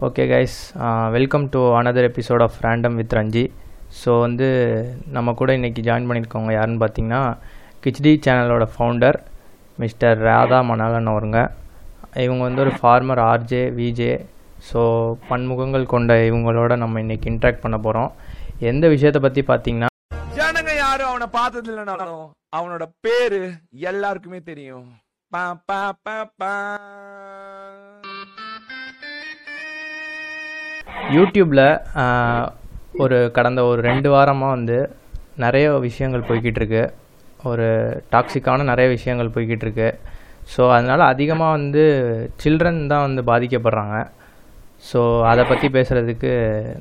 Okay guys welcome to another episode of random with Ranji so வந்து நம்ம கூட இன்றைக்கி ஜாயின் பண்ணியிருக்கவங்க யாருன்னு பார்த்தீங்கன்னா கிச்டி சேனலோட ஃபவுண்டர் மிஸ்டர் ராதா மணாலன் அவருங்க. இவங்க வந்து ஒரு ஃபார்மர் ஆர்ஜே விஜே ஸோ பன்முகங்கள் கொண்ட இவங்களோட நம்ம இன்றைக்கி இன்ட்ராக்ட் பண்ண போகிறோம் எந்த விஷயத்தை பற்றி பார்த்தீங்கன்னா ஜனங்க யாரும் அவனை பார்த்தது இல்லைனாலும் அவனோட பேர் எல்லாருக்குமே தெரியும். பா, பா, பா, பா. யூடியூப்பில் ஒரு கடந்த ஒரு ரெண்டு வாரமாக வந்து நிறைய விஷயங்கள் போய்கிட்டு இருக்கு ஒரு டாக்ஸிக்கான நிறைய விஷயங்கள் போய்கிட்டு இருக்கு ஸோ அதனால் அதிகமாக வந்து சில்ட்ரன் தான் வந்து பாதிக்கப்படுறாங்க. ஸோ அதை பற்றி பேசுகிறதுக்கு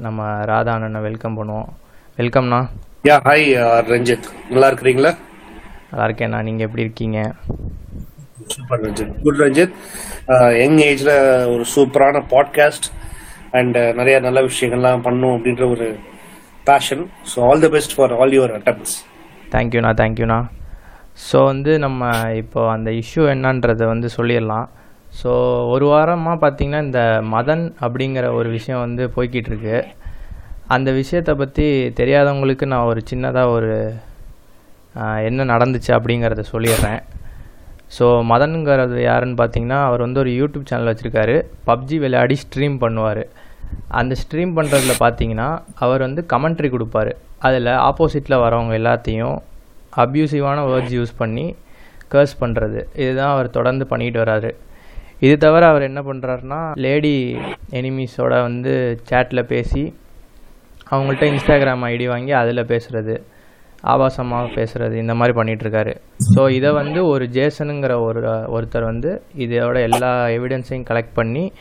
நம்ம ராதா அண்ணனை வெல்கம் பண்ணுவோம். வெல்கம்ண்ணா. Yeah hi Ranjith. நல்லா இருக்கிறீங்களா? நல்லா இருக்கேண்ணா. நீங்கள் எப்படி இருக்கீங்க? Super Ranjith. Good Ranjith. Young ஏஜ்ல ஒரு சூப்பரான பாட்காஸ்ட். அண்ட் uh, நிறைய நல்ல விஷயங்கள்லாம் பண்ணும் அப்படின்ற ஒரு passion so all the best for all your attempts தேங்க்யூண்ணா தேங்க்யூண்ணா ஸோ வந்து நம்ம இப்போ அந்த இஷ்யூ என்னன்றதை வந்து சொல்லிடலாம். ஸோ ஒரு வாரமாக பார்த்தீங்கன்னா இந்த மதன் அப்படிங்கிற ஒரு விஷயம் வந்து போய்கிட்டு இருக்கு. அந்த விஷயத்தை பற்றி தெரியாதவங்களுக்கு நான் ஒரு சின்னதாக ஒரு என்ன நடந்துச்சு அப்படிங்கிறத சொல்லிடுறேன். ஸோ மதனுங்கிறது யாருன்னு பார்த்தீங்கன்னா அவர் வந்து ஒரு யூடியூப் சேனல் வச்சுருக்காரு. பப்ஜி விளையாடி ஸ்ட்ரீம் பண்ணுவார். அந்த ஸ்ட்ரீம் பண்ணுறதுல பார்த்தீங்கன்னா அவர் வந்து கமெண்ட்ரி கொடுப்பாரு. அதில் ஆப்போசிட்டில் வரவங்க எல்லாத்தையும் அப்யூசிவான வேர்ட்ஸ் யூஸ் பண்ணி கர்ஸ் பண்ணுறது இதுதான் அவர் தொடர்ந்து பண்ணிட்டு வராரு. இது தவிர அவர் என்ன பண்ணுறாருனா லேடி எனிமீஸோட வந்து சேட்டில் பேசி அவங்கள்ட்ட இன்ஸ்டாகிராம் ஐடி வாங்கி அதில் பேசுகிறது ஆபாசமாக பேசுகிறது இந்த மாதிரி பண்ணிட்டு இருக்காரு ஸோ இதை வந்து ஒரு ஜேசனுங்கிற ஒரு ஒருத்தர் வந்து இதோட எல்லா எவிடன்ஸையும் கலெக்ட் பண்ணி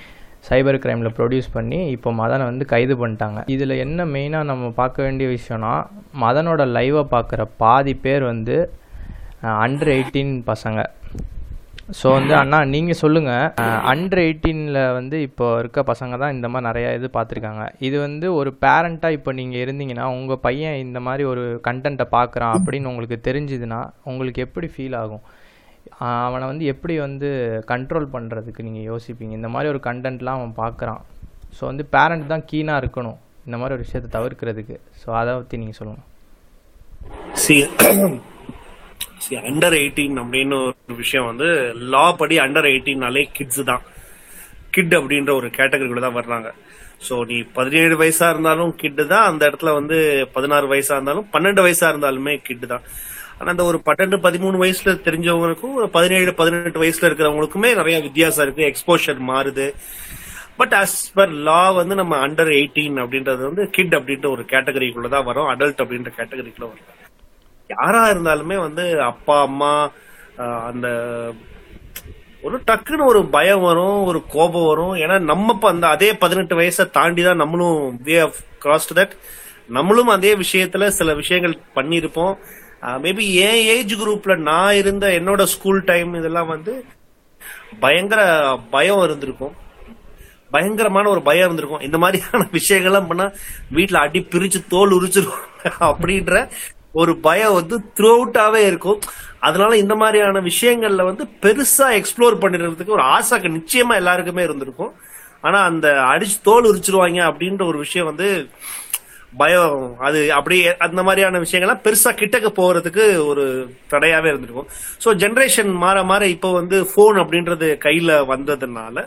சைபர் கிரைமில் ப்ரொடியூஸ் பண்ணி இப்போ மதனை வந்து கைது பண்ணிட்டாங்க. இதில் என்ன மெயினாக நம்ம பார்க்க வேண்டிய விஷயம்னா மதனோட லைவை பார்க்குற பாதி பேர் வந்து அண்டர் எயிட்டீன் பசங்க. ஸோ வந்து அண்ணா நீங்கள் சொல்லுங்கள் அண்டர் எயிட்டீனில் வந்து இப்போ இருக்க பசங்க தான் இந்த மாதிரி நிறையா இது பார்த்துருக்காங்க. இது வந்து ஒரு பேரண்ட்டாக இப்போ நீங்கள் இருந்தீங்கன்னா உங்கள் பையன் இந்த மாதிரி ஒரு கண்டென்ட்டை பார்க்குறான் அப்படின்னு உங்களுக்கு தெரிஞ்சுதுன்னா உங்களுக்கு எப்படி ஃபீல் ஆகும்? அவனை வந்து எப்படி வந்து கண்ட்ரோல் பண்ணுறதுக்கு நீங்கள் யோசிப்பீங்க? இந்த மாதிரி ஒரு கண்டென்ட்லாம் அவன் பார்க்குறான். ஸோ வந்து பேரண்ட் தான் கீனாக இருக்கணும். இந்த மாதிரி ஒரு விஷயத்தை தவிர்க்கிறதுக்கு. ஸோ அதை பற்றி நீங்கள் சொல்லுங்கள் சி அண்டர் எயிட்டீன் அப்படின்னு ஒரு விஷயம் வந்து லா படி அண்டர் எயிட்டீன்னாலே கிட்ஸ் தான். கிட் அப்படின்ற ஒரு கேட்டகரிக்குள்ள தான் வர்றாங்க. ஸோ நீ பதினேழு வயசா இருந்தாலும் கிட்டு தான். அந்த இடத்துல வந்து பதினாறு வயசா இருந்தாலும் பன்னெண்டு வயசா இருந்தாலுமே கிட்டு தான். ஆனா அந்த ஒரு பன்னெண்டு பதிமூணு வயசுல தெரிஞ்சவங்களுக்கும் ஒரு பதினேழு பதினெட்டு வயசுல இருக்கிறவங்களுக்குமே நிறைய வித்தியாசம் இருக்கு. எக்ஸ்போஷர் மாறுது. பட் அஸ் பர் லா வந்து நம்ம அண்டர் எயிட்டீன் அப்படின்றது வந்து கிட் அப்படின்ற ஒரு கேட்டகரிக்குள்ள தான் வரும். அடல்ட் அப்படின்ற கேட்டகரிக்குள்ள வரும். யாரா இருந்தாலுமே வந்து அப்பா அம்மா அந்த ஒரு டக்குன்னு ஒரு பயம் வரும் ஒரு கோபம் வரும். ஏன்னா நம்ம இப்போ அந்த அதே பதினெட்டு வயசை தாண்டி தான் நம்மளும் வே ஆஃப் கிராஸ்ட் தட் நம்மளும் அதே விஷயத்துல சில விஷயங்கள் பண்ணியிருப்போம். மேபி என் ஏஜ் குரூப்ல நான் இருந்த என்னோட ஸ்கூல் டைம் இதெல்லாம் வந்து பயங்கர பயம் இருந்திருக்கும். பயங்கரமான ஒரு பயம் இருந்திருக்கும். இந்த மாதிரியான விஷயங்கள்லாம் பண்ணா வீட்டுல அடி பிரிச்சு தோல் உரிச்சிருக்கும் அப்படின்ற ஒரு பயம் வந்து த்ரூ அவுட்டாவே இருக்கும். அதனால இந்த மாதிரியான விஷயங்கள்ல வந்து பெருசா எக்ஸ்ப்ளோர் பண்ணிடுறதுக்கு ஒரு ஆசை நிச்சயமா எல்லாருக்குமே இருந்திருக்கும். ஆனா அந்த அடிச்சு தோல் உரிச்சிருவாங்க அப்படின்ற ஒரு விஷயம் வந்து பயம். அது அப்படியே அந்த மாதிரியான விஷயங்கள்லாம் பெருசா கிட்டக்க போறதுக்கு ஒரு தடையாவே இருந்திருக்கும். ஸோ ஜென்ரேஷன் மாற மாற இப்போ வந்து ஃபோன் அப்படின்றது கையில வந்ததுனால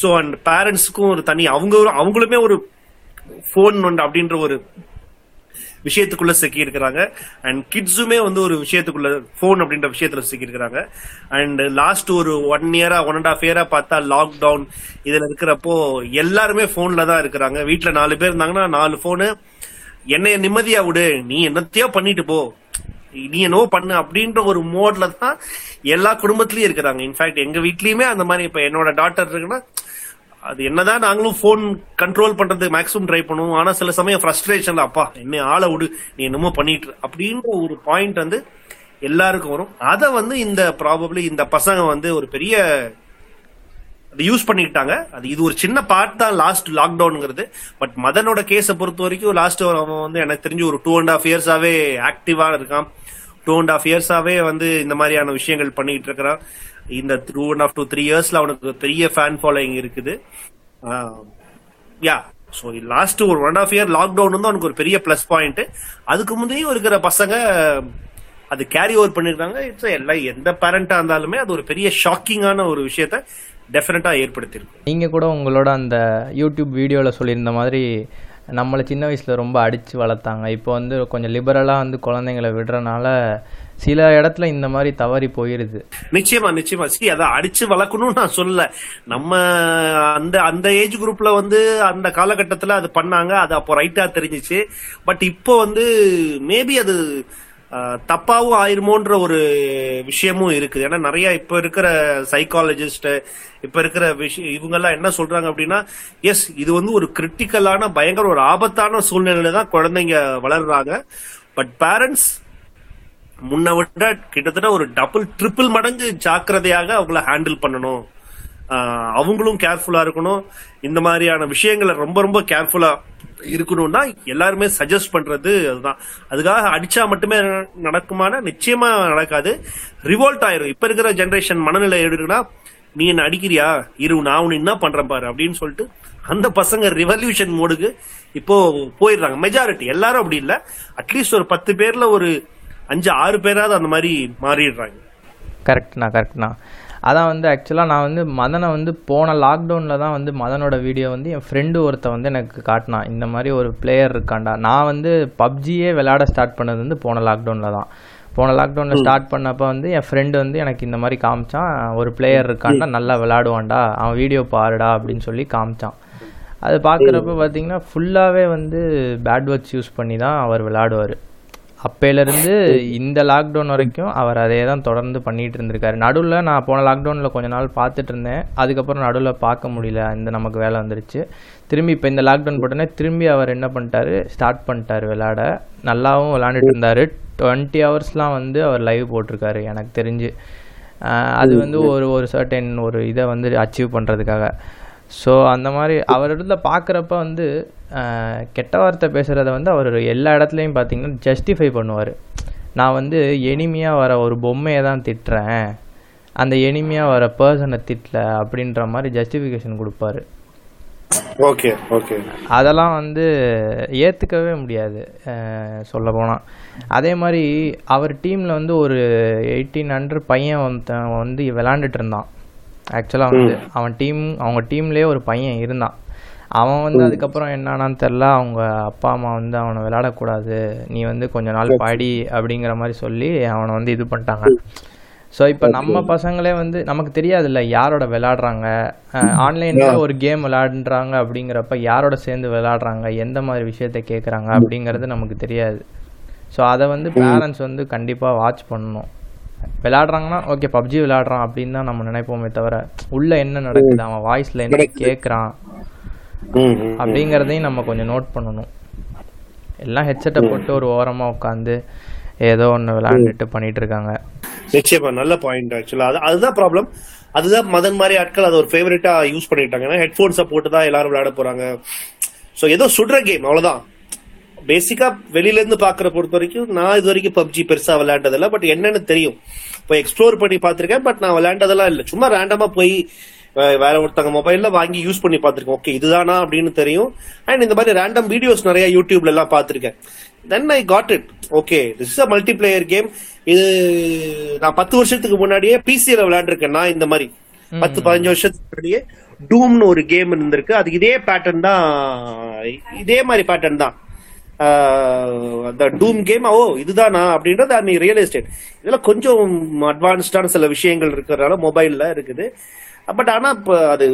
ஸோ அண்ட் பேரண்ட்ஸுக்கும் ஒரு தனி அவங்க அவங்களுமே ஒரு ஃபோன் அப்படின்ற ஒரு விஷயத்துக்குள்ள சிக்கி இருக்கிறாங்க அண்ட் கிட்ஸுமே வந்து ஒரு விஷயத்துக்குள்ள ஃபோன் அப்படின்ற விஷயத்துல சிக்கி இருக்கிறாங்க அண்ட் லாஸ்ட் ஒரு ஒன் இயரா ஒன் அண்ட் ஆஃப் இயரா பார்த்தா லாக்டவுன் இதுல இருக்கிறப்போ எல்லாருமே போன்ல தான் இருக்கிறாங்க. வீட்டுல நாலு பேர் இருந்தாங்கன்னா நாலு போனு என்னைய நிம்மதியா விடு. நீ என்னத்தையோ பண்ணிட்டு போ. நீ என்னவோ பண்ணு. அப்படின்ற ஒரு மோட்ல தான் எல்லா குடும்பத்திலயும் இருக்கிறாங்க. இன்ஃபேக்ட் எங்க வீட்லயுமே அந்த மாதிரி இப்ப என்னோட டாட்டர் இருக்குன்னா அது என்னதான் நாங்களும் ஃபோன் கண்ட்ரோல் பண்றது மேக்ஸிமம் ட்ரை பண்ணுவோம். ஆனா சில சமயம் ஃப்ரஸ்ட்ரேஷன்ல அப்பா என்ன ஆளை விடு. நீ என்னமோ பண்ணிட்டு அப்படின்ற ஒரு பாயிண்ட் வந்து எல்லாருக்கும் வரும். அதை வந்து இந்த ப்ராபப்ளி இந்த பசங்க வந்து ஒரு பெரிய அது யூஸ் பண்ணிக்கிட்டாங்க. அது இது ஒரு சின்ன பார்ட் தான் லாஸ்ட் லாக்டவுனுங்கிறது பட் மதனோட கேஸை பொறுத்த வரைக்கும் லாஸ்ட் அவன் வந்து எனக்கு தெரிஞ்சு ஒரு டூ அண்ட் ஹாஃப் இயர்ஸாவே ஆக்டிவா இருக்கான். டூ அண்ட் ஆஃப் இயர்ஸாவே வந்து இந்த மாதிரியான விஷயங்கள் பண்ணிட்டு இருக்கிறான் இந்த two and half two three இயர்ஸ்ல அவனுக்கு பெரிய ஃபேன் ஃபாலோயிங் இருக்குது. யா ஸோ லாஸ்ட் ஒரு ஒன் ஆஃப் இயர் லாக்டவுன் வந்து அவனுக்கு ஒரு பெரிய ப்ளஸ் பாயிண்ட் அதுக்கு முந்தையும் இருக்கிற பசங்க அது கேரி ஓவர் பண்ணிருக்காங்க. இட்ஸ் எல்லாம் எந்த பேரண்டா இருந்தாலுமே அது ஒரு பெரிய ஷாக்கிங்கான ஒரு விஷயத்த டெஃபினட்டா ஏற்படுத்தியிருக்கு. நீங்கள் கூட உங்களோட அந்த யூடியூப் வீடியோவில் சொல்லியிருந்த மாதிரி நம்மளை சின்ன வயசில் ரொம்ப அடித்து வளர்த்தாங்க. இப்போ வந்து கொஞ்சம் லிபரலாக வந்து குழந்தைங்களை விடுறனால சில இடத்துல இந்த மாதிரி தவறி போயிடுது நிச்சயமா நிச்சயமா. சி அதை அடிச்சு வளர்க்கணும்னு நான் சொல்லல. நம்ம அந்த அந்த ஏஜ் குரூப்ல வந்து அந்த காலகட்டத்தில் அது பண்ணாங்க. அது அப்போ ரைட்டா தெரிஞ்சிச்சு. பட் இப்போ வந்து மேபி அது தப்பாவும் ஆயிருமோன்ற ஒரு விஷயமும் இருக்குது. ஏன்னா நிறைய இப்ப இருக்கிற சைக்காலஜிஸ்ட் இப்ப இருக்கிற விஷயம் இவங்க எல்லாம் என்ன சொல்றாங்க அப்படின்னா எஸ் இது வந்து ஒரு கிரிட்டிக்கலான பயங்கர ஒரு ஆபத்தான சூழ்நிலையில தான் குழந்தைங்க வளர்றாங்க. பட் பேரண்ட்ஸ் முன்ன விட கிட்டத்தட்ட ஒரு டபுள் ட்ரிபிள் மடங்கு ஜாக்கிரதையாக அவங்கள ஹேண்டில் பண்ணணும். அவங்களும் கேர்ஃபுல்லா இருக்கணும். இந்த மாதிரியான விஷயங்களை ரொம்ப ரொம்ப கேர்ஃபுல்லா இருக்கணும்னா எல்லாருமே சஜஸ்ட் பண்றது அதுதான். அதுக்காக அடிச்சா மட்டுமே நடக்குமானா நிச்சயமா நடக்காது. ரிவோல்ட் ஆயிரும். இப்ப இருக்கிற ஜெனரேஷன் மனநிலை எடுக்குன்னா நீ என்ன அடிக்கிறியா? இரு நான் உன் என்ன பண்றேன் பாரு அப்படின்னு சொல்லிட்டு அந்த பசங்க ரிவல்யூஷன் மோடுக்கு இப்போ போயிடுறாங்க. மெஜாரிட்டி எல்லாரும் அப்படி இல்ல. அட்லீஸ்ட் ஒரு பத்து பேர்ல ஒரு அஞ்சு ஆறு பேராவது அந்த மாதிரி மாறிடுறாங்க. கரெக்ட்ண்ணா கரெக்ட்ண்ணா அதான் வந்து ஆக்சுவலாக நான் வந்து மதனை வந்து போன லாக்டவுனில் தான் வந்து மதனோட வீடியோ வந்து என் ஃப்ரெண்டு ஒருத்தன் வந்து எனக்கு காட்டினான் இந்த மாதிரி ஒரு பிளேயர் இருக்கான்டா. நான் வந்து பப்ஜியே விளையாட ஸ்டார்ட் பண்ணது வந்து போன லாக்டவுனில் தான். போன லாக்டவுனில் ஸ்டார்ட் பண்ணப்போ வந்து என் ஃப்ரெண்டு வந்து எனக்கு இந்த மாதிரி காமிச்சான். ஒரு பிளேயர் இருக்கான்டா நல்லா விளையாடுவான்டா. அவன் வீடியோ பாருடா அப்படின்னு சொல்லி காமிச்சான். அது பார்க்குறப்ப பார்த்தீங்கன்னா ஃபுல்லாகவே வந்து பேட் வேர்ட்ஸ் யூஸ் பண்ணி தான் அவர் விளையாடுவார். அப்பையிலேருந்து இந்த லாக்டவுன் வரைக்கும் அவர் அதே தான் தொடர்ந்து பண்ணிட்டு இருந்திருக்காரு. நடுவில் நான் போன லாக்டவுனில் கொஞ்ச நாள் பார்த்துட்டு இருந்தேன். அதுக்கப்புறம் நடுவில் பார்க்க முடியல. இந்த நமக்கு வேலை வந்துருச்சு. திரும்பி இப்போ இந்த லாக்டவுன் போட்டோன்னே திரும்பி அவர் என்ன பண்ணிட்டாரு? ஸ்டார்ட் பண்ணிட்டாரு விளையாட. நல்லாவும் விளையாண்டுட்டு இருந்தார். டுவெண்ட்டி ஹவர்ஸ்லாம் வந்து அவர் லைவ் போட்டிருக்காரு எனக்கு தெரிஞ்சு. அது வந்து ஒரு ஒரு சர்டன் ஒரு இதை வந்து அச்சீவ் பண்ணுறதுக்காக ஸோ அந்த மாதிரி அவர் இடத்துல பார்க்குறப்ப வந்து கெட்ட வார்த்தை பேசுகிறத வந்து அவர் எல்லா இடத்துலையும் பார்த்தீங்கன்னா ஜஸ்டிஃபை பண்ணுவார். நான் வந்து எளிமையாக வர ஒரு பொம்மையை தான் திட்டுறேன். அந்த எளிமையாக வர பர்சனை திட்டல அப்படின்ற மாதிரி ஜஸ்டிஃபிகேஷன் கொடுப்பாரு. ஓகே ஓகே அதெல்லாம் வந்து ஏற்றுக்கவே முடியாது சொல்ல போனால் அதே மாதிரி அவர் டீமில் வந்து ஒரு எயிட்டீன் ஹண்ட்ரட் பையன் வந்து விளாண்டுட்டு இருந்தான். ஆக்சுவலாக வந்து அவன் டீம் அவங்க டீம்லேயே ஒரு பையன் இருந்தான். அவன் வந்து அதுக்கப்புறம் என்னன்னான்னு தெரில அவங்க அப்பா அம்மா வந்து அவனை விளையாடக்கூடாது. நீ வந்து கொஞ்ச நாள் பாடி அப்படிங்கிற மாதிரி சொல்லி அவனை வந்து இது பண்ணிட்டாங்க. ஸோ இப்போ நம்ம பசங்களே வந்து நமக்கு தெரியாதுல்ல யாரோட விளையாடுறாங்க. ஆன்லைனில் ஒரு கேம் விளையாடுறாங்க அப்படிங்கிறப்ப யாரோட சேர்ந்து விளையாடுறாங்க? எந்த மாதிரி விஷயத்த கேட்குறாங்க அப்படிங்கிறது நமக்கு தெரியாது. ஸோ அதை வந்து பேரண்ட்ஸ் வந்து கண்டிப்பாக வாட்ச் பண்ணணும். விளையாடுறாங்கன்னா ஓகே பப்ஜி விளையாடுறான் அப்படின்னு தான் நம்ம நினைப்போமே தவிர உள்ள என்ன நடக்குது? அவன் வாய்ஸ்ல என்ன கேட்குறான். அப்படிங்கிறதையும் நம்ம கொஞ்சம் நோட் பண்ணணும். எல்லாம் ஹெட்செட்டை போட்டு ஒரு ஓரமாக உட்காந்து ஏதோ ஒன்று விளையாண்டுட்டு பண்ணிட்டு இருக்காங்க நிச்சயமா நல்ல பாயிண்ட் ஆக்சுவலா அது அதுதான் ப்ராப்ளம் அதுதான் மதன் மாதிரி ஆட்கள் அதை ஒரு ஃபேவரட்டா யூஸ் பண்ணிட்டாங்க. ஏன்னா ஹெட்ஃபோன்ஸை போட்டு தான் எல்லாரும் விளையாட போறாங்க. ஸோ ஏதோ சுடுற கேம் அவ்வளவுதான். பேசிக்கா வெளியில இருந்து பாக்குற பொறுத்த வரைக்கும் நான் இது வரைக்கும் பப்ஜி பெருசா விளையாண்டதில்ல. பட் என்னன்னு தெரியும். இப்போ எக்ஸ்ப்ளோர் பண்ணி பார்த்திருக்கேன். பட் நான் விளையாண்டதெல்லாம் இல்லை. சும்மா ரேண்டமா போய் வேற ஒருத்தங்க மொபைல்ல வாங்கி யூஸ் பண்ணி பார்த்திருக்கேன். ஓகே இதுதானா அப்படின்னு தெரியும். அண்ட் இந்த மாதிரி ரேண்டம் வீடியோஸ் நிறைய யூடியூப்ல எல்லாம் பார்த்திருக்கேன். Then I got it okay this is a multiplayer game இது நான் பத்து வருஷத்துக்கு முன்னாடியே பிசியில விளையாண்டுருக்கேன் நான் இந்த மாதிரி. பத்து பதினஞ்சு வருஷத்துக்கு முன்னாடியே டூம்னு ஒரு கேம் இருந்திருக்கு. அதுக்கு இதே பேட்டர்ன் தான். இதே மாதிரி பேட்டர்ன் தான். அந்த டூம் கேம் ஓ இதுதானா அப்படின்றது மீன் ரியல் எஸ்டேட் இதெல்லாம் கொஞ்சம் அட்வான்ஸ்டான சில விஷயங்கள் இருக்கிறதுனால மொபைல்ல இருக்குது. பட் ஆனா இப்போ அது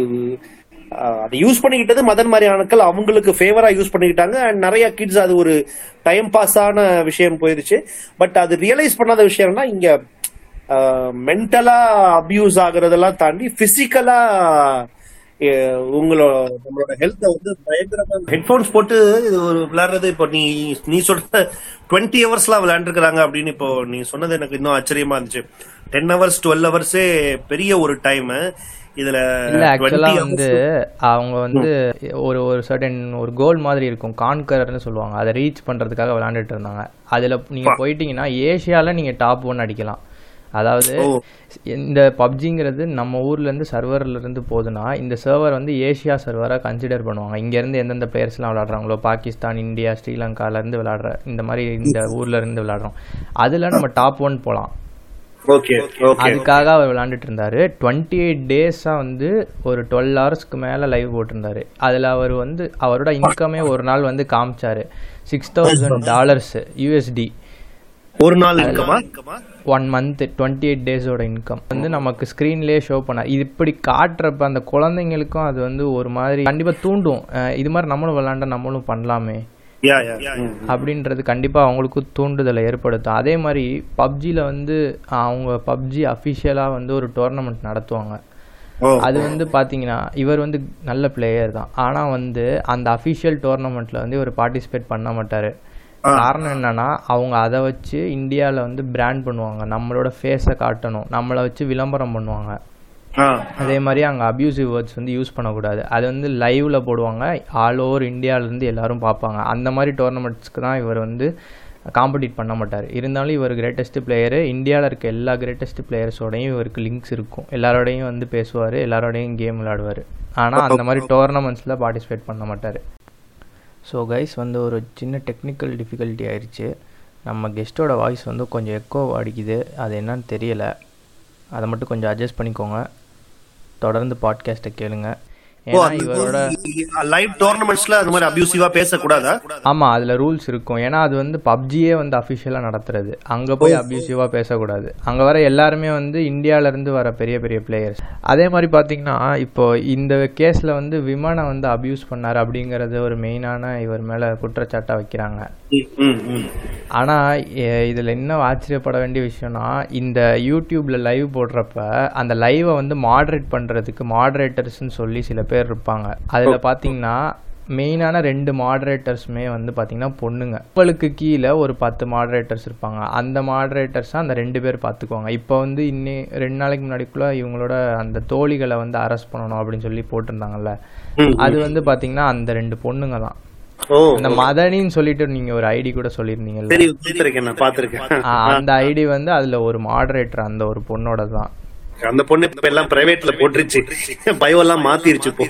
அதை யூஸ் பண்ணிக்கிட்டது மதன் மாதிரியானக்கள் அவங்களுக்கு ஃபேவரா யூஸ் பண்ணிக்கிட்டாங்க. அண்ட் நிறைய கிட்ஸ் அது ஒரு டைம் பாஸ் ஆன விஷயம் போயிருச்சு. பட் அது ரியலைஸ் பண்ணாத விஷயம்னா இங்க மென்டலா அபியூஸ் ஆகுறதெல்லாம் தாண்டி பிசிக்கலா உங்களோட நம்மளோட ஹெல்த்தை வந்து பயங்கரமா ஹெட்போன்ஸ் போட்டு இது ஒரு விளையாடுறது இப்போ நீ நீ சொல்ற டுவெண்ட்டி ஹவர்ஸ்லாம் விளையாண்டுருக்காங்க அப்படின்னு இப்போ நீ சொன்னது எனக்கு இன்னும் ஆச்சரியமா இருந்துச்சு. டென் ஹவர்ஸ் டுவெல் ஹவர்ஸே பெரிய ஒரு டைம் இதுல இல்ல 20 ஆக்சுவலா hours- வந்து அவங்க வந்து ஒரு ஒரு சர்டன் ஒரு கோல் மாதிரி இருக்கும். கான்கரர்னு சொல்லுவாங்க. அதை ரீச் பண்றதுக்காக விளையாண்டுட்டு இருந்தாங்க. அதுல நீங்க போயிட்டீங்கன்னா ஏசியால நீங்க டாப் ஒன் அடிக்கலாம். அதாவது. இந்த பப்ஜிங்கிறது நம்ம ஊர்ல இருந்து சர்வர்ல இருந்து போகுதுன்னா இந்த சர்வர் வந்து ஏஷியா சர்வரா கன்சிடர் பண்ணுவாங்க. இங்க இருந்து எந்தெந்த பிளேயர்ஸ்லாம் விளையாடுறாங்களோ பாகிஸ்தான் இந்தியா ஸ்ரீலங்கால இருந்து விளையாடுற இந்த மாதிரி இந்த ஊர்ல இருந்து விளையாடுறோம். அதுல நம்ம டாப் ஒன் ஓகே அதுக்காக அவர் விளையாண்டுட்டு இருந்தாரு. டுவெண்ட்டி எயிட் டேஸா வந்து ஒரு டுவெல் ஹவர்ஸ்க்கு மேல லைவ் போட்டிருந்தாரு. அதுல அவர் வந்து அவரோட இன்கமே ஒரு நாள் வந்து காமிச்சாரு. சிக்ஸ் தௌசண்ட் டாலர்ஸ் யூஎஸ்டி ஒரு நாள் ஒன் மந்த் டுவெண்ட்டி எயிட் டேஸோட இன்கம் வந்து நமக்கு ஸ்க்ரீன்லேயே ஷோ பண்ண இது இப்படி காட்டுறப்ப அந்த குழந்தைங்களுக்கும் அது வந்து ஒரு மாதிரி கண்டிப்பாக தூண்டும். இது மாதிரி நம்மளும் விளாண்டா நம்மளும் பண்ணலாமே. யா யா அப்படின்றது கண்டிப்பாக அவங்களுக்கும் தூண்டுதலை ஏற்படுத்தும். அதே மாதிரி பப்ஜியில் வந்து அவங்க பப்ஜி அஃபிஷியலாக வந்து ஒரு டோர்னமெண்ட் நடத்துவாங்க. ஓ அது வந்து பார்த்தீங்கன்னா இவர் வந்து நல்ல பிளேயர் தான். ஆனால் வந்து அந்த அஃபிஷியல் டோர்னமெண்ட்டில் வந்து இவர் பார்ட்டிசிபேட் பண்ண மாட்டார். காரணம் என்னன்னா அவங்க அதை வச்சு இந்தியாவில் வந்து பிராண்ட் பண்ணுவாங்க. நம்மளோட ஃபேஸை காட்டணும். நம்மளை வச்சு விளம்பரம் பண்ணுவாங்க. அதே மாதிரி அங்கே அப்யூசிவ் வேர்ட்ஸ் வந்து யூஸ் பண்ணக்கூடாது. அது வந்து லைவ்ல போடுவாங்க. ஆல் ஓவர் இந்தியாவிலேருந்து எல்லாரும் பார்ப்பாங்க. அந்த மாதிரி டோர்னமெண்ட்ஸ்க்கு தான் இவர் வந்து காம்படிட் பண்ண மாட்டார். இருந்தாலும் இவர் கிரேட்டஸ்ட் பிளேயரு இந்தியாவில் இருக்க எல்லா கிரேட்டஸ்ட் பிளேயர்ஸோடையும் இவருக்கு லிங்க்ஸ் இருக்கும். எல்லாரோடையும் வந்து பேசுவார். எல்லாரோடையும் கேம் விளையாடுவார். ஆனால் அந்த மாதிரி டோர்னமெண்ட்ஸில் பார்ட்டிசிபேட் பண்ண மாட்டார். ஸோ கைஸ் வந்து ஒரு சின்ன டெக்னிக்கல் டிஃபிகல்ட்டி ஆயிடுச்சு நம்ம கெஸ்ட்டோட வாய்ஸ் வந்து கொஞ்சம் எக்கோ அடிக்குது. அது என்னன்னு தெரியலை. அதை மட்டும் கொஞ்சம் அட்ஜஸ்ட் பண்ணிக்கோங்க. தொடர்ந்து பாட்காஸ்ட்டை கேளுங்கள் லைவ் டோர்னமெண்ட்ஸ்ல அது மாதிரி அபியூசிவா பேசக்கூடாதா? ஆமாம் அதில் ரூல்ஸ் இருக்கும். ஏன்னா அது வந்து பப்ஜியே வந்து அஃபிஷியலாக நடத்துறது. அங்கே போய் அப்யூசிவாக பேசக்கூடாது. அங்கே வர எல்லாருமே வந்து இந்தியால இருந்து வர பெரிய பெரிய பிளேயர்ஸ் அதே மாதிரி பார்த்தீங்கன்னா இப்போ இந்த கேஸில் வந்து விமானை வந்து அப்யூஸ் பண்ணார் அப்படிங்கிறது ஒரு மெயினான இவர் மேலே குற்றச்சாட்டாக வைக்கிறாங்க. ஆனால் இதில் என்ன ஆச்சரியப்பட வேண்டிய விஷயம்னா இந்த யூடியூப்ல லைவ் போடுறப்ப அந்த லைவை வந்து மாடரேட் பண்ணுறதுக்கு மாடரேட்டர்ஸ்னு சொல்லி சில பேர் இருப்பாங்க. அதில் பார்த்தீங்கன்னா மெயினான ரெண்டு மாடரேட்டர்ஸுமே வந்து பார்த்தீங்கன்னா பொண்ணுங்க. உங்களுக்கு கீழே ஒரு பத்து மாடரேட்டர்ஸ் இருப்பாங்க. அந்த மாடரேட்டர்ஸாக அந்த ரெண்டு பேர் பார்த்துக்குவாங்க இப்போ வந்து இன்னி ரெண்டு நாளைக்கு முன்னாடிக்குள்ள இவங்களோட அந்த தோழிகளை வந்து அரெஸ்ட் பண்ணணும் அப்படின்னு சொல்லி போட்டிருந்தாங்கல்ல. அது வந்து பார்த்தீங்கன்னா அந்த ரெண்டு பொண்ணுங்க தான். ஓ. இந்த மதனின்னு சொல்லிட்டு நீங்க ஒரு ஐடி கூட ஆ, அந்த ஐடி வந்து அதுல ஒரு மாடரேட்டர் அந்த ஒரு பொண்ணோட தான் அந்த பொண்ணு இப்ப எல்லாம் பிரைவேட்ல போட்டுருச்சு. பயோ எல்லாம் மாத்திருச்சு இப்போ.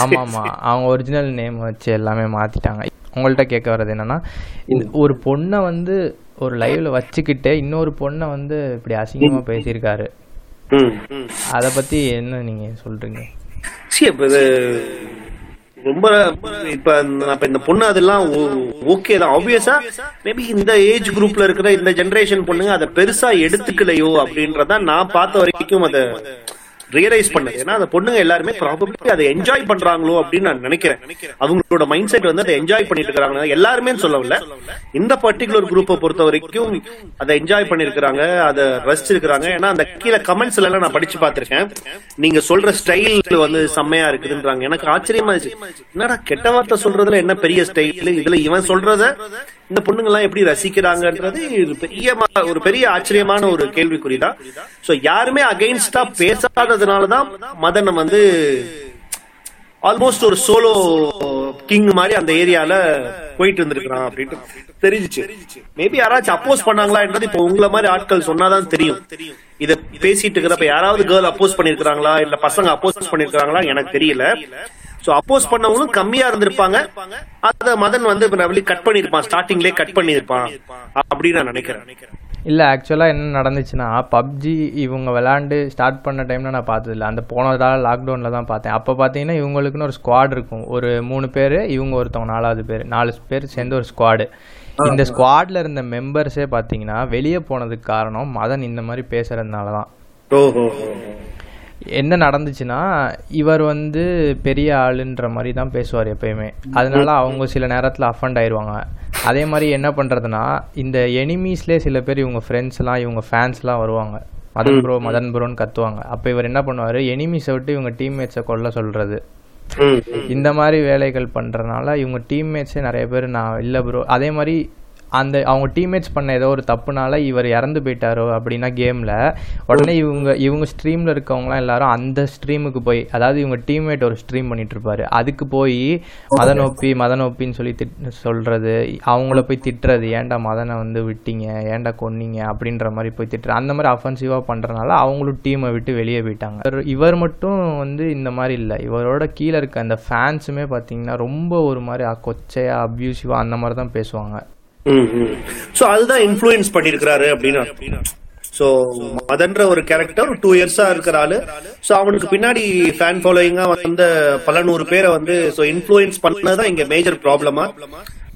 ஆமா ஆமா அவங்க ஒரிஜினல் நேம் வச்சு எல்லாமே மாத்திட்டாங்க. உங்கள்ட்ட கேட்க வர்றது என்னன்னா இந்த ஒரு பொண்ணை வந்து ஒரு லைவ்ல வச்சுக்கிட்டு இன்னொரு பொண்ணை வந்து இப்படி அசிங்கமா பேசியிருக்காரு. ம், ம். அத பத்தி என்ன நீங்க சொல்றீங்க? சீ, அப்ப இது ரொம்ப இப்ப அப்ப இந்த பொண்ணு அதெல்லாம் ஓகே தான். ஆப்வியஸா மேபி இந்த ஏஜ் குரூப்ல இருக்கிற இந்த ஜெனரேஷன் பொண்ணுங்க அதை பெருசா எடுத்துக்கலையோ அப்படின்றத நான் பார்த்த வரைக்கும் அதை ரியலைஸ் பண்ணது. ஏன்னா அந்த பொண்ணுங்க எல்லாருமே ப்ராபப்ளி அதை என்ஜாய் பண்றாங்களோ அப்படின்னு நான் நினைக்கிறேன். அவங்களோட மைண்ட் செட் வந்து அதை என்ஜாய் பண்ணிட்டு இருக்காங்க எல்லாருமே சொல்லவில்ல. இந்த பர்டிகுலர் குரூப்பை பொறுத்த வரைக்கும் அதை என்ஜாய் பண்ணிருக்கிறாங்க அதை ரசிச்சிருக்கிறாங்க. ஏன்னா அந்த கீழே கமெண்ட்ஸ்ல எல்லாம் நான் படிச்சு பார்த்திருக்கேன். நீங்க சொல்ற ஸ்டைல் வந்து செம்மையா இருக்குதுன்றாங்க. எனக்கு ஆச்சரியமா இருந்துச்சு. என்னடா கெட்ட வார்த்தை சொல்றதுல என்ன பெரிய ஸ்டைல் இதுல இவன் சொல்றத இந்த பொண்ணுங்க எல்லாம் எப்படி ரசிக்கிறாங்கன்றது பெரிய ஒரு பெரிய ஆச்சரியமான ஒரு கேள்விக்குறிதான் சோ யாருமே அகைன்ஸ்டா பேசாததுனாலதான் மதன் வந்து ஆல்மோஸ்ட் ஒரு சோலோ கிங் மாதிரி அந்த ஏரியால போயிட்டு இருந்திருக்கிறான் அப்படின்ட்டு தெரிஞ்சிச்சு. மேபி யாராச்சும் அப்போஸ் பண்ணாங்களா என்றது இப்போ உங்களை மாதிரி ஆட்கள் சொன்னாதான் தெரியும். இத பேசிட்டு இருக்கிறப்ப யாராவது கேர்ள் அப்போஸ் பண்ணிருக்காங்களா இல்ல பசங்க அப்போஸ் பண்ணிருக்காங்களா எனக்கு தெரியல. சோ அப்போஸ் பண்ணவங்களும் கம்மியா இருந்திருப்பாங்க. அத மதன் வந்து கட் பண்ணிருப்பான். ஸ்டார்டிங்லயே கட் பண்ணிருப்பான். அப்படின்னு நான் நினைக்கிறேன். இல்லை ஆக்சுவலாக என்ன நடந்துச்சுன்னா பப்ஜி இவங்க விளாண்டு ஸ்டார்ட் பண்ண டைமில் நான் பார்த்ததில்ல. அந்த போனதால் லாக்டவுனில் தான் பார்த்தேன். அப்போ பார்த்தீங்கன்னா இவங்களுக்குன்னு ஒரு ஸ்குவாட் இருக்கும். ஒரு மூணு பேர் இவங்க ஒருத்தவங்க நாலாவது பேர் நாலு பேர் சேர்ந்து ஒரு ஸ்குவாடு இந்த ஸ்குவாட்ல இருந்த மெம்பர்ஸே பார்த்தீங்கன்னா வெளியே போனதுக்கு காரணம் மதன் இந்த மாதிரி பேசுறதுனால தான் என்ன நடந்துச்சுன்னா இவர் வந்து பெரிய ஆளுன்ற மாதிரி தான் பேசுவார் எப்பயுமே. அதனால அவங்க சில நேரத்தில் அஃபண்ட் ஆயிடுவாங்க அதே மாதிரி என்ன பண்ணுறதுனா இந்த எனிமீஸ்லேயே சில பேர் இவங்க ஃப்ரெண்ட்ஸ்லாம் இவங்க ஃபேன்ஸ்லாம் வருவாங்க. மதன் ப்ரோ மதன் ப்ரோன்னு கத்துவாங்க. அப்போ இவர் என்ன பண்ணுவார்? எனிமீஸை விட்டு இவங்க டீம்மேட்ஸை கொல்ல சொல்கிறது இந்த மாதிரி வேலைகள் பண்ணுறதுனால இவங்க டீம்மேட்ஸே நிறைய பேர் நான் இல்லை ப்ரோ அதே மாதிரி அந்த அவங்க டீம்மேட்ஸ் பண்ண ஏதோ ஒரு தப்புனால இவர் இறந்து போயிட்டாரோ அப்படின்னா கேமில் உடனே இவங்க இவங்க ஸ்ட்ரீமில் இருக்கவங்களாம் எல்லாரும் அந்த ஸ்ட்ரீமுக்கு போய் அதாவது இவங்க டீம்மேட் ஒரு ஸ்ட்ரீம் பண்ணிட்டு இருப்பாரு அதுக்கு போய் மதனோப்பி மதனோப்பின்னு சொல்லி திட் சொல்கிறது அவங்கள போய் திட்டுறது ஏன்டா மதனை வந்து விட்டீங்க ஏன்டா கொன்னீங்க அப்படின்ற மாதிரி போய் திட்டுற அந்த மாதிரி அஃபென்சிவாக பண்ணுறதுனால அவங்களும் டீமை விட்டு வெளியே போயிட்டாங்க. இவர்- இவர் மட்டும் வந்து இந்த மாதிரி இல்லை. இவரோட கீழே இருக்க அந்த ஃபேன்ஸுமே பார்த்தீங்கன்னா ரொம்ப ஒரு மாதிரி கொச்சையாக அப்யூசிவாக அந்த மாதிரி தான் பேசுவாங்க. சோ அதுதான் இன்ஃப்ளூயன்ஸ் பண்ணிருக்கிறாரு அப்படின்னு. சோ மதன்ற ஒரு கேரக்டர் டூ இயர்ஸா இருக்கிற ஆளு. சோ அவனுக்கு பின்னாடி ஃபேன் ஃபாலோயிங்கா வந்த பல நூறு பேரை வந்து சோ இன்ஃப்ளூயன்ஸ் பண்ணதான் இங்க மேஜர் ப்ராப்ளமா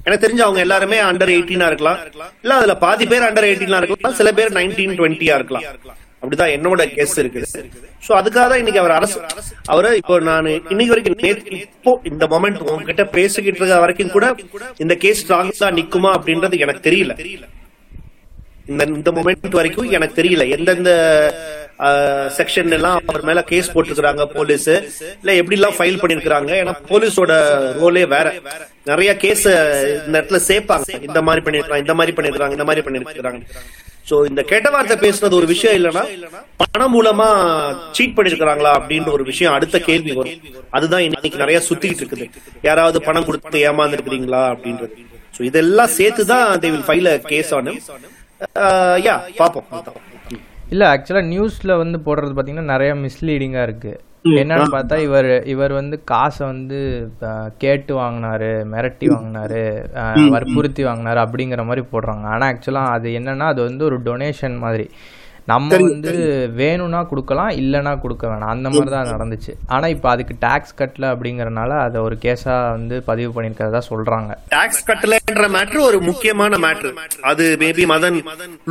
எனக்கு தெரிஞ்சு அவங்க எல்லாருமே அண்டர் எயிட்டீனா இருக்கலாம். இல்ல அதுல பாதி பேர் அண்டர் எயிட்டீனா இருக்கலாம். சில பேர் நைன்டீன் டுவெண்ட்டியா இருக்கலாம். அப்படிதான் என்னோட கெஸ் இருக்குது. சோ அதுக்காக தான் இன்னைக்கு அவர் அரசு அவரை இப்போ நான் இன்னைக்கு வரைக்கும் நேத்து இப்போ இந்த மொமெண்ட் உங்ககிட்ட பேசிக்கிட்டு இருக்க வரைக்கும் கூட இந்த கேஸ் ஸ்ட்ராங்கா நிக்குமா அப்படின்றது எனக்கு தெரியல. இந்த இந்த மொமெண்ட் வரைக்கும் எனக்கு தெரியல. எந்தெந்த செக்ஷன் எல்லாம் அவர் மேல கேஸ் போட்டிருக்கிறாங்க போலீஸ் இல்ல எப்படி எல்லாம் ஃபைல் பண்ணிருக்காங்க ஏன்னா போலீஸோட ரோலே வேற. நிறைய கேஸ் இந்த இடத்துல சேர்ப்பாங்க. இந்த மாதிரி பண்ணிருக்காங்க இந்த மாதிரி பண்ணிருக்காங்க இந்த மாதிரி பண்ணிருக்காங்க சோ இந்த கெட்ட வார்த்தை பேசுறது ஒரு விஷயம் இல்லைன்னா பணம் மூலமா சீட் பண்ணிருக்காங்களா அப்படின்ற ஒரு விஷயம் அடுத்த கேள்வி வரும். அதுதான் இன்னைக்கு நிறைய சுத்திட்டு இருக்குது. யாராவது பணம் கொடுத்து ஏமாந்து இருக்கிறீங்களா அப்படின்றது. சோ இதெல்லாம் சேர்த்து தான் they will file case on yeah பாப்போம் அதான். இல்லை ஆக்சுவலாக நியூஸில் வந்து போடுறது பார்த்தீங்கன்னா நிறைய மிஸ்லீடிங்காக இருக்குது என்னன்னு பார்த்தா இவர் இவர் வந்து காசை வந்து கேட்டு வாங்கினாரு மிரட்டி வாங்கினாரு வற்புறுத்தி வாங்கினாரு அப்படிங்கிற மாதிரி போடுறாங்க. ஆனால் ஆக்சுவலாக அது என்னன்னா அது வந்து ஒரு டொனேஷன் மாதிரி. நம்ம வந்து வேணும்னா கொடுக்கலாம் இல்லைன்னா கொடுக்க வேணாம். அந்த மாதிரி தான் நடந்துச்சு. ஆனால் இப்போ அதுக்கு டேக்ஸ் கட்டல அப்படிங்கறனால அதை ஒரு கேஸாக வந்து பதிவு பண்ணியிருக்கிறதா சொல்கிறாங்க டாக்ஸ் கட்டலன்ற மேட்ரு ஒரு முக்கியமான மேட்ரு அது மேபி மதன்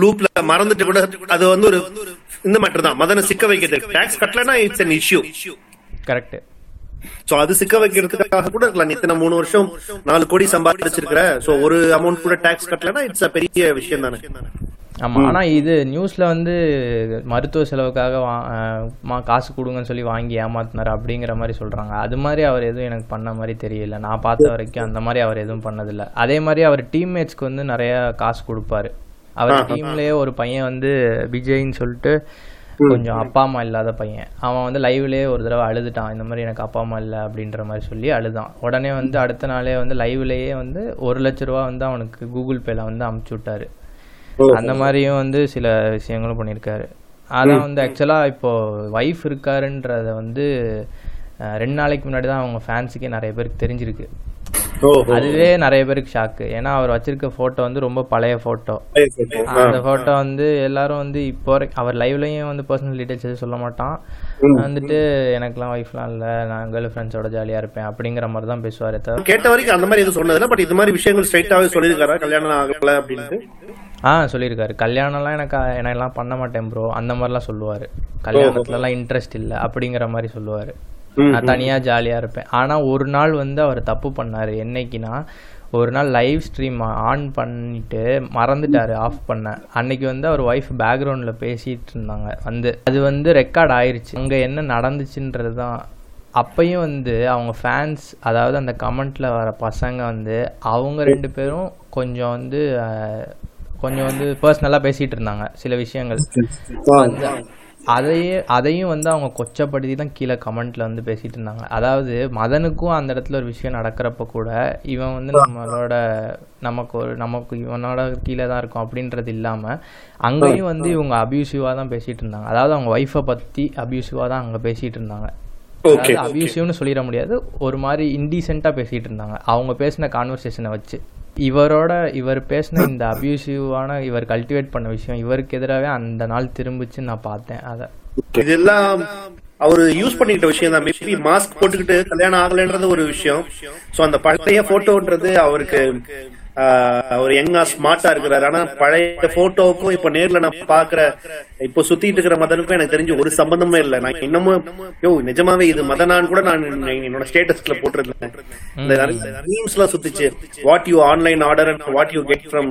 லூப்ல மறந்துட்டு கூட அது வந்து ஒரு இந்த மேட்ரு தான். மதனை சிக்க வைக்கிறது tax கட்டலனா it's an issue correct so அது சிக்க வைக்கிறதுக்காக கூட இருக்கலாம். இத்தனை மூணு வருஷம் நாலு கோடி சம்பாதிச்சிருக்கிற. சோ ஒரு அமௌண்ட் கூட டாக்ஸ் கட்டலனா இட்ஸ் பெரிய விஷயம் தானே ஆமா ஆனா இது நியூஸ்ல வந்து மருத்துவ செலவுக்காக வா- காசு கொடுங்கன்னு சொல்லி வாங்கி ஏமாத்தினாரு அப்படிங்கிற மாதிரி சொல்றாங்க. அது மாதிரி அவர் எதுவும் எனக்கு பண்ண மாதிரி தெரியல. நான் பார்த்த வரைக்கும் அந்த மாதிரி அவர் எதுவும் பண்ணதில்ல. அதே மாதிரி அவர் டீம்மேட்ஸ்க்கு வந்து நிறைய காசு கொடுப்பாரு. அவர் டீம்லயே ஒரு பையன் வந்து விஜய்ன்னு சொல்லிட்டு கொஞ்சம் அப்பா அம்மா இல்லாத பையன். அவன் வந்து லைவ்லயே ஒரு தடவை அழுதுட்டான். இந்த மாதிரி எனக்கு அப்பா அம்மா இல்லை அப்படின்ற மாதிரி சொல்லி அழுதான். உடனே வந்து அடுத்த நாளே வந்து லைவ்லயே வந்து ஒரு லட்ச ரூபா வந்து அவனுக்கு கூகுள் பேல வந்து அமுச்சு விட்டாரு. அந்த மாதிரியும் வந்து சில விஷயங்களும் பண்ணியிருக்காரு. அதான் வந்து ஆக்சுவலாக இப்போ ஒய்ஃப் இருக்காருன்றத வந்து ரெண்டு நாளைக்கு முன்னாடி தான் அவங்க ஃபேன்ஸுக்கே நிறைய பேருக்கு தெரிஞ்சிருக்கு. அதுவே நிறைய பேருக்கு ஷாக்கு ஏன்னா அவர் வச்சிருக்க போட்டோ வந்து ரொம்ப பழைய போட்டோ அந்த போட்டோ வந்து எல்லாரும் வந்து இப்போ அவர் லைவ்லயும் வந்து பர்சனல் டீடைல்ஸ் எதுவும் சொல்ல மாட்டான். வந்துட்டு எனக்குலாம் ஒய்ஃப்லாம் இல்லை. நான் கேர்ள் ஃப்ரெண்ட்ஸோட ஜாலியா இருப்பேன் அப்படிங்கிற மாதிரி தான் பேசுவாரே கேட்ட வரைக்கும் அந்த மாதிரி எதுவும் சொன்னதில்ல பட் இது மாதிரி விஷயங்கள் ஸ்ட்ரைட்டாவே சொல்லியிருக்காரா? கல்யாணம் ஆகல அப்படின்ட்டு? ஆ சொல்லியிருக்காரு. கல்யாணம்லாம் எனக்கு என்னெல்லாம் பண்ண மாட்டேன் ப்ரோ அந்த மாதிரிலாம் சொல்லுவாரு. கல்யாணத்துலலாம் இன்ட்ரெஸ்ட் இல்லை. அப்படிங்கிற மாதிரி சொல்லுவாரு. நான் தனியா ஜாலியா இருப்பேன். ஆனா ஒரு நாள் வந்து அவர் தப்பு பண்ணாரு. என்னைக்குன்னா ஒரு நாள் லைவ் ஸ்ட்ரீம் ஆன் பண்ணிட்டு மறந்துட்டாரு ஆஃப் பண்ண. அன்னைக்கு வந்து அவர் ஒய்ஃப் பேக்ரவுண்ட்ல பேசிட்டு இருந்தாங்க. வந்து அது வந்து ரெக்கார்ட் ஆயிருச்சு. அங்க என்ன நடந்துச்சுன்றது தான் அப்பயும் வந்து அவங்க ஃபேன்ஸ் அதாவது அந்த கமெண்ட்ல வர பசங்க வந்து அவங்க ரெண்டு பேரும் கொஞ்சம் வந்து கொஞ்சம் வந்து பர்சனலாக பேசிட்டு இருந்தாங்க சில விஷயங்கள். அதையே அதையும் வந்து அவங்க கொச்சப்படுத்தி தான் கீழே கமெண்ட்ல வந்து பேசிட்டு இருந்தாங்க. அதாவது மதனுக்கும் அந்த இடத்துல ஒரு விஷயம் நடக்கிறப்ப கூட இவன் வந்து நம்மளோட நமக்கு ஒரு நமக்கு இவனோட கீழே தான் இருக்கும் அப்படின்றது இல்லாம அங்கேயும் வந்து இவங்க அபியூசிவா தான் பேசிட்டு இருந்தாங்க. அதாவது அவங்க ஒய்ஃபை பத்தி அபியூசிவா தான் அங்க பேசிட்டு இருந்தாங்க. அபியூசிவ்னு சொல்லிட முடியாது. ஒரு மாதிரி இன்டீசெண்டா பேசிட்டு இருந்தாங்க. அவங்க பேசின கான்வர்சேஷனை வச்சு. இவரோட இவர் பேசின இந்த அபியூசிவான இவர் கல்டிவேட் பண்ண விஷயம் இவருக்கு எதிராகவே அந்த நாள் திரும்பிச்சு நான் பார்த்தேன். அதை. இதெல்லாம் அவரு யூஸ் பண்ணிக்கிட்ட விஷயம் தான். மேபி மாஸ்க் போட்டுக்கிட்டு கல்யாணம் ஆகலைன்றது ஒரு விஷயம். சோ அந்த பழைய போட்டோன்றது அவருக்கு அவர் யங்கா ஸ்மார்ட்டா இருக்கிறாரு. ஆனா பழைய போட்டோவுக்கும் இப்ப நேர்ல நான் பாக்குற இப்போ சுத்திட்டு இருக்கிற மதனுக்கும் எனக்கு தெரிஞ்சு ஒரு சம்பந்தமே இல்ல. நான் இன்னமும் யோ நிஜமாவே இது மதனான்னு கூட நான் என்னோட ஸ்டேட்டஸ்ல போட்டிருந்தேன். இந்த நிறைய மீம்ஸ் எல்லாம் சுத்திச்சு what you online order and what you get from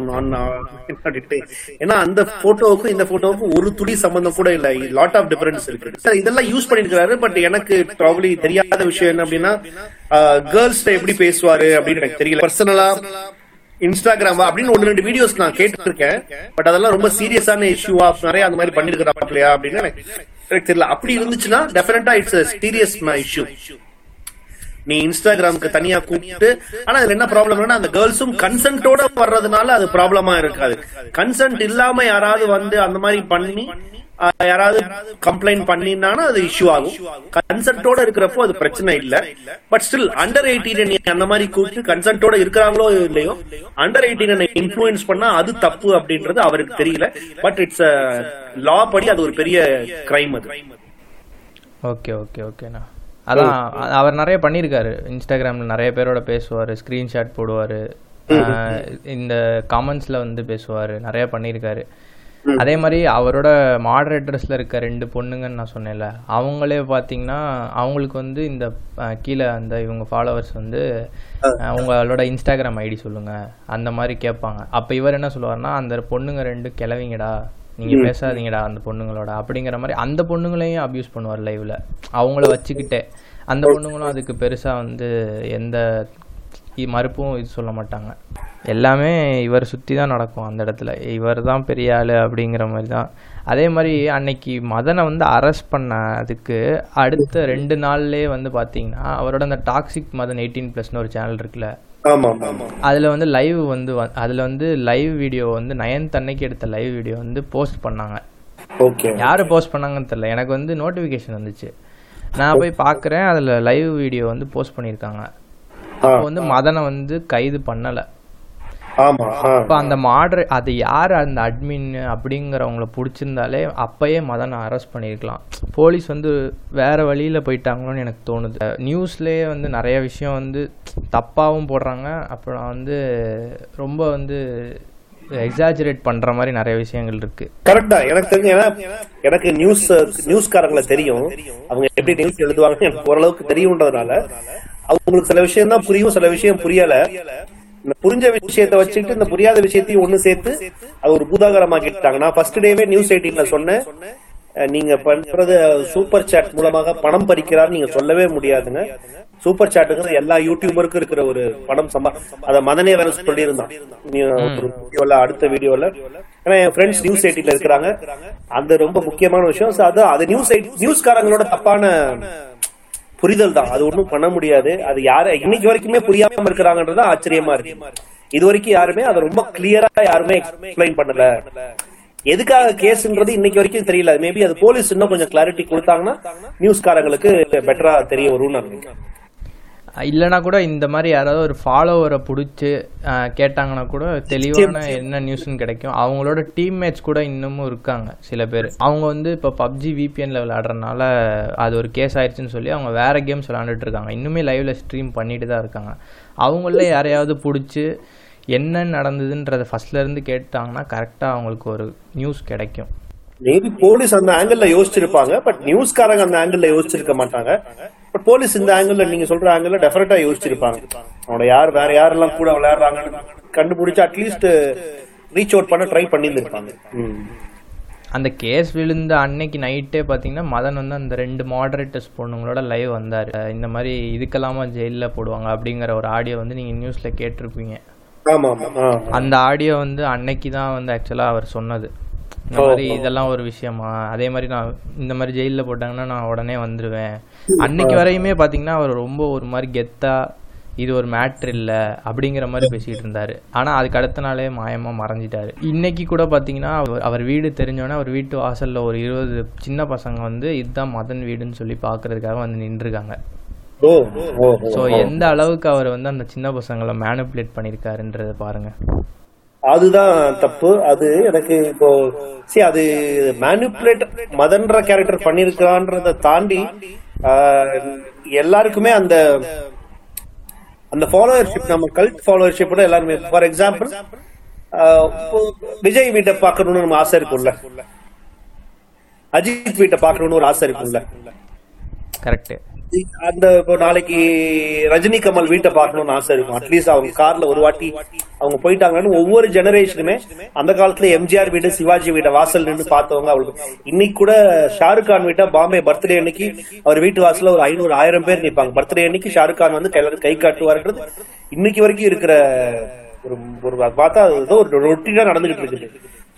ஏன்னா அந்த போட்டோவுக்கும் இந்த போட்டோவுக்கும் ஒரு துளி சம்பந்தம் கூட இல்ல. லாட் ஆஃப் டிஃபரன்ஸ் இருக்கு. Sir, இதெல்லாம் யூஸ் பண்ணிருக்காரு பட் எனக்கு ப்ராப்ளி தெரியாத விஷயம் என்ன அப்படின்னா கேர்ள்ஸ் எப்படி பேசுவாரு? அப்படின்னு எனக்கு தெரியல. பர்சனலா இன்ஸ்டாகிராம் அப்படின்னு ஒன்னு ரெண்டு வீடியோஸ் நான் கேட்டிருக்கேன். பட் அதெல்லாம் ரொம்ப சீரியஸான இஷ்யூவா நிறைய அந்த மாதிரி பண்ணிருக்கிறாப்லையா அப்படின்னு எனக்கு தெரியல. அப்படி இருந்துச்சுன்னா டெஃபினட்டா இட்ஸ் சீரியஸ் இஷ்யூ நீ இன்ஸ்டாகிராமுக்கு தனியா கூப்பிட்டு ஆனா இதுல என்ன ப்ராப்ளம்னா அந்த கேர்ள்ஸும் கன்சென்ட்டோட வர்றதுனால அது ப்ராப்ளமா இருக்காது. கன்சென்ட் இல்லாம யாராவது வந்து அந்த மாதிரி பண்ணி யாராவது கம்ப்ளைண்ட் பண்ணினானா அது இஷ்யூ ஆகும். கன்சென்ட்டோட இருக்கிறப்போ அது பிரச்சனை இல்ல. பட் ஸ்டில் அண்டர் எயிட்டீன் நீ அந்த மாதிரி கூப்பிட்டு கன்சென்ட்டோட இருக்கிறாங்களோ இல்லையோ அண்டர் எயிட்டீன் இன்ஃபுளுன்ஸ் பண்ணா அது தப்பு அப்படின்றது அவருக்கு தெரியல. பட் இட்ஸ் லா படி அது ஒரு பெரிய கிரைம் அது. ஓகே ஓகே ஓகேண்ணா அதான் அவர் நிறைய பண்ணியிருக்காரு. இன்ஸ்டாகிராமில் நிறைய பேரோட பேசுவார் ஸ்க்ரீன்ஷாட் போடுவார். இந்த காமெண்ட்ஸில் வந்து பேசுவார் நிறைய பண்ணியிருக்காரு. அதே மாதிரி அவரோட மாடரேட்டர்ஸில் இருக்க ரெண்டு பொண்ணுங்கன்னு நான் சொன்னேன்ல அவங்களே பார்த்தீங்கன்னா அவங்களுக்கு வந்து இந்த கீழே அந்த இவங்க ஃபாலோவர்ஸ் வந்து உங்களோட இன்ஸ்டாகிராம் ஐடி சொல்லுங்க. அந்த மாதிரி கேட்பாங்க. அப்போ இவர் என்ன சொல்லுவாருன்னா அந்த பொண்ணுங்க ரெண்டு கிளவிங்கடா நீங்க பேசாதீங்கடா அந்த பொண்ணுங்களோட அப்படிங்கிற மாதிரி அந்த பொண்ணுங்களையும் அபியூஸ் பண்ணுவார் லைவ்ல அவங்கள வச்சுக்கிட்டே. அந்த பொண்ணுங்களும் அதுக்கு பெருசா வந்து எந்த மறுப்பும் இது சொல்ல மாட்டாங்க. எல்லாமே இவர் சுற்றி தான் நடக்கும் அந்த இடத்துல. இவர் தான் பெரிய ஆள் அப்படிங்கிற மாதிரி தான். அதே மாதிரி அன்னைக்கு மதனை வந்து அரெஸ்ட் பண்ண அதுக்கு அடுத்த ரெண்டு நாள்லயே வந்து பார்த்தீங்கன்னா அவரோட அந்த டாக்ஸிக் மதன் எயிட்டீன் ப்ளஸ்னு ஒரு சேனல் இருக்குல்ல. அதில் வந்து லைவ் வந்து அதுல வந்து லைவ் வீடியோ வந்து நயன்த் அன்னைக்கு எடுத்த லைவ் வீடியோ வந்து போஸ்ட் பண்ணாங்க. ஓகே. யார் போஸ்ட் பண்ணாங்கன்னு தெரியல. எனக்கு வந்து நோட்டிஃபிகேஷன் வந்துச்சு. நான் போய் பார்க்குறேன் அதில் லைவ் வீடியோ வந்து போஸ்ட் பண்ணியிருக்காங்க. அப்போ வந்து மதனை வந்து கைது பண்ணலை. அப்போ அந்த மாடரே அது யார்? அந்த அட்மின் அப்படிங்கிறவங்கள பிடிச்சிருந்தாலே அப்பயே மதனை அரெஸ்ட் பண்ணியிருக்கலாம் போலீஸ் வந்து வேற வழியில் போயிட்டாங்களோன்னு எனக்கு தோணுது. நியூஸ்லேயே வந்து நிறைய விஷயம் வந்து தப்பாகவும் போடுறாங்க. அப்புறம் வந்து ரொம்ப வந்து எக்ஸாஜரேட் பண்ணுற மாதிரி நிறைய விஷயங்கள் இருக்குது கரெக்டா எனக்கு தெரிஞ்சு எனக்கு நியூஸ் நியூஸ்காரங்களை தெரியும். அவங்க எப்படி நியூஸ் எழுதுவாங்கன்னு எனக்கு ஓரளவுக்கு தெரியும்ன்றதுனால அவங்களுக்கு சில விஷயம் தான் புரியும் சில விஷயம் புரியல. இந்த புரிஞ்ச விஷயத்தை வச்சுட்டு இந்த புரியாத விஷயத்தையும் ஒண்ணு சேர்த்து அது ஒரு பூதாகரமாக்கிட்டாங்க. நான் ஃபர்ஸ்ட் டேவே நியூஸ் எயிட்டீன்ல சொன்னேன். நீங்க பண்றது சூப்பர் சாட் மூலமாக பணம் பறிக்கிறார் நீங்க சொல்லவே முடியாதுங்க. சூப்பர் சாட்டுங்கிறது எல்லா யூடியூபருக்கும் இருக்கிற ஒரு பணம் சம்பா அத மதனே வேற சொல்லியிருந்தான். வீடியோல அடுத்த வீடியோல ஏன்னா என் ஃப்ரெண்ட்ஸ் நியூஸ் எயிட்டில இருக்கிறாங்க. அந்த ரொம்ப முக்கியமான விஷயம். அது அது நியூஸ் நியூஸ்காரங்களோட தப்பான புரிதல் தான். அது ஒண்ணும் பண்ண முடியாது. அது யார இன்னைக்கு வரைக்குமே புரியாம இருக்கிறாங்கன்றது ஆச்சரியமா இருக்கு. இது வரைக்கும் யாருமே அதை ரொம்ப கிளியரா யாருமே எக்ஸ்பிளைன் பண்ணல. எதுக்காக கேஸ்ன்றது இன்னைக்கு வரைக்கும் தெரியல. மேபி அது போலீஸ் இன்னும் கொஞ்சம் கிளாரிட்டி கொடுத்தாங்கன்னா நியூஸ்காரங்களுக்கு பெட்டரா தெரிய வரும்னு நினைக்கிறேன். இல்லைனா கூட இந்த மாதிரி யாராவது ஒரு ஃபாலோவரை பிடிச்சி கேட்டாங்கன்னா கூட தெளிவான என்ன நியூஸ்னு கிடைக்கும். அவங்களோட டீம்மேட்ஸ் கூட இன்னமும் இருக்காங்க சில பேர். அவங்க வந்து இப்போ பப்ஜி விபிஎன்ல விளையாடுறதுனால அது ஒரு கேஸ் ஆயிடுச்சுன்னு சொல்லி அவங்க வேற கேம்ஸ் விளையாண்டுட்டு இருக்காங்க. இன்னுமே லைவ்ல ஸ்ட்ரீம் பண்ணிட்டு தான் இருக்காங்க. அவங்கள யாரையாவது பிடிச்சி என்ன நடந்ததுன்றதை ஃபர்ஸ்ட்ல இருந்து கேட்டாங்கன்னா கரெக்டாக அவங்களுக்கு ஒரு நியூஸ் கிடைக்கும். மேபி போலீஸ் அந்த ஆங்கிள் யோசிச்சிருப்பாங்க பட் நியூஸ்காரங்க அந்த ஆங்கிள் யோசிச்சிருக்க மாட்டாங்க. பட் போலீஸ் இந்த ஆங்கிள் நீங்க சொல்ற ஆங்கிள் டெஃபினட்டா யோசிச்சிருப்பாங்க. அவனோட யார் வேற யாரெல்லாம் கூட விளையாடுறாங்கன்னு கண்டுபிடிச்சு அட்லீஸ்ட் ரீச் அவுட் பண்ண ட்ரை பண்ணியிருந்திருப்பாங்க. அந்த கேஸ் விழுந்த அன்னைக்கு நைட்டே பார்த்தீங்கன்னா மதன் வந்து அந்த ரெண்டு மாடரேட்டர்ஸ் பொண்ணுங்களோட லைவ் வந்தார். இந்த மாதிரி இதுக்கெல்லாமா ஜெயிலில் போடுவாங்க அப்படிங்கிற ஒரு ஆடியோ வந்து நீங்கள் நியூஸில் கேட்டிருப்பீங்க. அந்த ஆடியோ வந்து அன்னைக்கு தான் வந்து ஆக்சுவலாக அவர் சொன்னது. இந்த மாதிரி இதெல்லாம் ஒரு விஷயமா? அதே மாதிரி நான் இந்த மாதிரி ஜெயிலில் போட்டாங்கன்னா நான் உடனே வந்துடுவேன் அன்னைக்கு வரையுமே பார்த்தீங்கன்னா அவர் ரொம்ப ஒரு மாதிரி கெத்தா இது ஒரு மேட்ரு இல்லை அப்படிங்கிற மாதிரி பேசிட்டு இருந்தாரு. ஆனால் அதுக்கு அடுத்த நாளே மாயமாக மறைஞ்சிட்டாரு. இன்னைக்கு கூட பார்த்தீங்கன்னா அவர் வீடு தெரிஞ்சோன்னே அவர் வீட்டு வாசலில் ஒரு இருபது சின்ன பசங்க வந்து இதுதான் மதன் வீடுன்னு சொல்லி பார்க்கறதுக்காக வந்து நின்றுருக்காங்க. ஸோ எந்த அளவுக்கு அவர் வந்து அந்த சின்ன பசங்களை மேனிப்புலேட் பண்ணியிருக்காருன்றதை பாருங்க. அதுதான் தப்பு. அது எனக்கு இப்போ சரி அது மேனிப்புலேட் மதன்ற கேரக்டர் பண்ணிருக்கான்றத தாண்டி ஆஹ், எல்லாருக்குமே அந்த அந்த ஃபாலோவர்ஷிப் நம்ம கல்ட் ஃபாலோவர்ஷிப்போட எல்லாருமே ஃபார் எக்ஸாம்பிள் விஜய் வீட்டை பார்க்கணும்னு நம்ம ஆசை இருக்கும்ல. அஜித் வீட்டை பார்க்கணும்னு ஒரு ஆசை இருக்கும்ல. கரெக்ட் அந்த இப்போ நாளைக்கு ரஜினி கமல் வீட்டை பார்க்கணும்னு ஆசை இருக்கும். அட்லீஸ்ட் அவங்க கார்ல ஒரு வாட்டி அவங்க போயிட்டாங்கன்னு ஒவ்வொரு ஜெனரேஷனுமே அந்த காலத்துல எம்ஜிஆர் வீடு சிவாஜி வீட்டை வாசல் நின்று பார்த்தவங்க அவங்களுக்கு. இன்னைக்கு கூட ஷாருக் கான் வீட்டை பாம்பே பர்த்டே அன்னைக்கு அவர் வீட்டு வாசல்ல ஒரு ஐநூறு ஆயிரம் பேர் நிப்பாங்க. பர்த்டே அன்னைக்கு ஷாருக் கான் வந்து எல்லாரும் கை காட்டுவாருன்றது இன்னைக்கு வரைக்கும் இருக்கிற ஒரு ஒரு அது பார்த்தா ஏதோ ஒரு ரொட்டீனா நடந்துகிட்டு இருக்குது.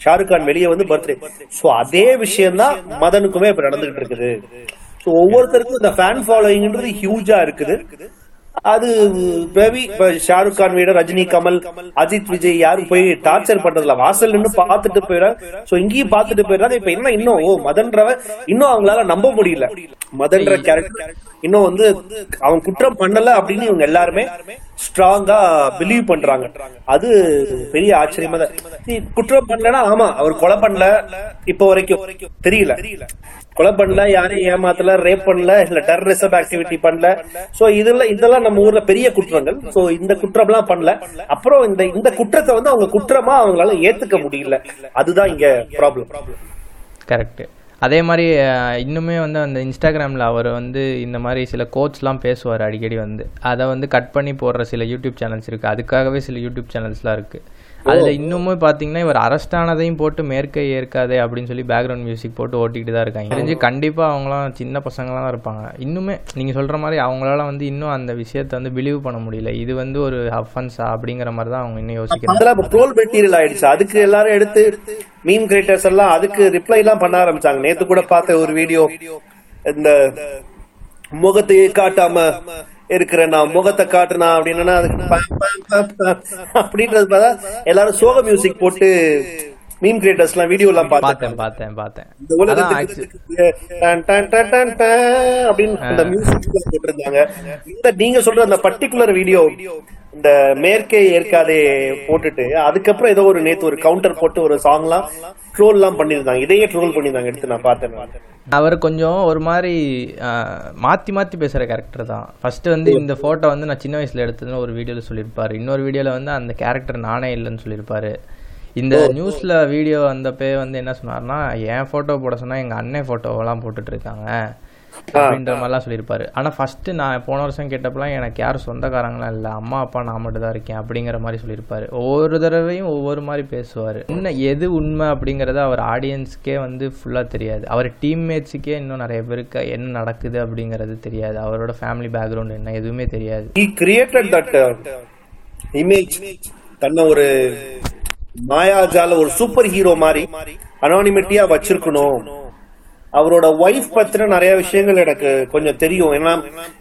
ஷாருக் கான் வெளியே வந்து பர்த்டே சோ அதே விஷயம் தான் மதனுக்குமே இப்ப நடந்துகிட்டு இருக்குது. ஸோ ஒவ்வொருத்தருக்கும் இந்த ஃபேன் ஃபாலோயிங்ன்றது ஹியூஜா இருக்குது. அது மேபி ஷாருக் கான் வீட ரஜினி கமல் அஜித் விஜய் யாரும் போய் டார்ச்சர் பண்றதுல வாசல் நின்று பாத்துட்டு போயிடுறாங்க. சோ இங்கேயும் பாத்துட்டு போயிடுறாங்க. இப்ப என்ன இன்னும்? ஓ மதன்றவ இன்னும் அவங்களால நம்ப முடியல. மதன்ற கேரக்டர் இன்னும் வந்து அவன் குற்றம் பண்ணல அப்படின்னு இவங்க எல்லாருமே ஸ்ட்ராங்கா பிலீவ் பண்றாங்க. அது பெரிய ஆச்சரியமா தான். குற்றம் பண்ணலன்னா ஆமா அவர் கொலை பண்ணல. இப்போ வரைக்கும். தெரியல. கொலை பண்ணல யாரையும் ஏமாத்தல ரேப் பண்ணல இல்ல டெரரிசம் ஆக்டிவிட்டி பண்ணல. சோ இதெல்லாம் இதெல்லாம் நம்ம ஊர்ல பெரிய குற்றங்கள். சோ இந்த குற்றம் எல்லாம் பண்ணல. அப்புறம் இந்த இந்த குற்றத்தை வந்து அவங்க குற்றமா அவங்களால ஏத்துக்க முடியல. அதுதான் இங்க ப்ராப்ளம் கரெக்ட் அதே மாதிரி இன்னுமே வந்து அந்த இன்ஸ்டாகிராமில் அவர் வந்து இந்த மாதிரி சில கோட்ஸ்லாம் பேசுவார் அடிக்கடி வந்து. அதை வந்து கட் பண்ணி போடுற சில யூடியூப் சேனல்ஸ் இருக்குது அதுக்காகவே சில யூடியூப் சேனல்ஸ்லாம் இருக்குது அதில் இன்னுமும் பார்த்தீங்கன்னா இவர் அரெஸ்ட் ஆனதையும் போட்டு மேற்கை ஏற்காதே அப்படின்னு சொல்லி பேக்ரவுண்ட் மியூசிக் போட்டு ஓட்டிக்கிட்டு தான் இருக்காங்க. தெரிஞ்சு கண்டிப்பாக அவங்களாம் சின்ன பசங்களாம் இருப்பாங்க. இன்னுமே நீங்கள் சொல்கிற மாதிரி அவங்களால வந்து இன்னும் அந்த விஷயத்தை வந்து பிலீவ் பண்ண முடியல. இது வந்து ஒரு அஃபென்ஸா அப்படிங்கிற மாதிரி தான் அவங்க இன்னும் யோசிக்கிறாங்க. ட்ரோல் மெட்டீரியல் ஆயிடுச்சு. அதுக்கு எல்லாரும் எடுத்து மீன் கிரியேட்டர்ஸ் எல்லாம் அதுக்கு ரிப்ளை எல்லாம் பண்ண ஆரம்பிச்சாங்க. நேத்து கூட பார்த்த ஒரு வீடியோ இந்த முகத்தையே காட்டாம இருக்கிற நான் முகத்தை காட்டுனா அப்படின்னா அதுக்கு அப்படின்றது பார்த்தா எல்லாரும் சோக மியூசிக் போட்டு மீன் கிரியேட்டர்ஸ் எல்லாம் வீடியோ எல்லாம் பார்த்தேன் பார்த்தேன் பார்த்தேன். இந்த உலகத்துக்கு அப்படின்னு அந்த மியூசிக் போட்டிருந்தாங்க. இந்த நீங்க சொல்ற அந்த பர்டிகுலர் வீடியோ இந்த மேற்கே ஏற்காதே போட்டுட்டு அதுக்கப்புறம் ஏதோ ஒரு நேத்து ஒரு கவுண்டர் போட்டு ஒரு சாங்லாம் ட்ரோல் எல்லாம் பண்ணிருந்தாங்க இதையே ட்ரோல் பண்ணிருந்தாங்க எடுத்து நான் பார்த்தேன். அவர் கொஞ்சம் ஒரு மாதிரி மாத்தி மாத்தி பேசுற கேரக்டர் தான். ஃபர்ஸ்ட் வந்து இந்த போட்டோ வந்து நான் சின்ன வயசுல எடுத்ததுன்னு ஒரு வீடியோல சொல்லியிருப்பாரு. இன்னொரு வீடியோல வந்து அந்த கேரக்டர் நானே இல்லைன்னு சொல்லியிருப்பாரு. இந்த நியூஸ்ல வீடியோ வந்தப்பே வந்து என்ன சொன்னார்னா என் போட்டோ போட சொன்னா எங்க அண்ணன் போட்டோவெல்லாம் போட்டுட்டு இருக்காங்க அப்படின்ற மாதிரிலாம் சொல்லியிருப்பாரு. ஆனா ஃபர்ஸ்ட் நான் போன வருஷம் கேட்டப்பலாம் எனக்கு யாரும் சொந்தக்காரங்களாம் இல்லை. அம்மா அப்பா நான் மட்டும் தான் இருக்கேன் அப்படிங்கிற மாதிரி சொல்லியிருப்பாரு. ஒவ்வொரு தடவையும் ஒவ்வொரு மாதிரி பேசுவார். இன்னும் எது உண்மை அப்படிங்கறது அவர் ஆடியன்ஸ்க்கே வந்து ஃபுல்லாக தெரியாது. அவர் டீம்மேட்ஸுக்கே இன்னும் நிறைய பேருக்கு என்ன நடக்குது அப்படிங்கிறது தெரியாது. அவரோட ஃபேமிலி பேக்ரவுண்ட் என்ன எதுவுமே தெரியாது. That uh, தன்னை ஒரு மாயாஜால ஒரு சூப்பர் ஹீரோ மாதிரி அனானிமிட்டியா வச்சிருக்கணும். அவரோட ஒய்ஃப் பத்தின நிறைய விஷயங்கள் எனக்கு கொஞ்சம் தெரியும். ஏன்னா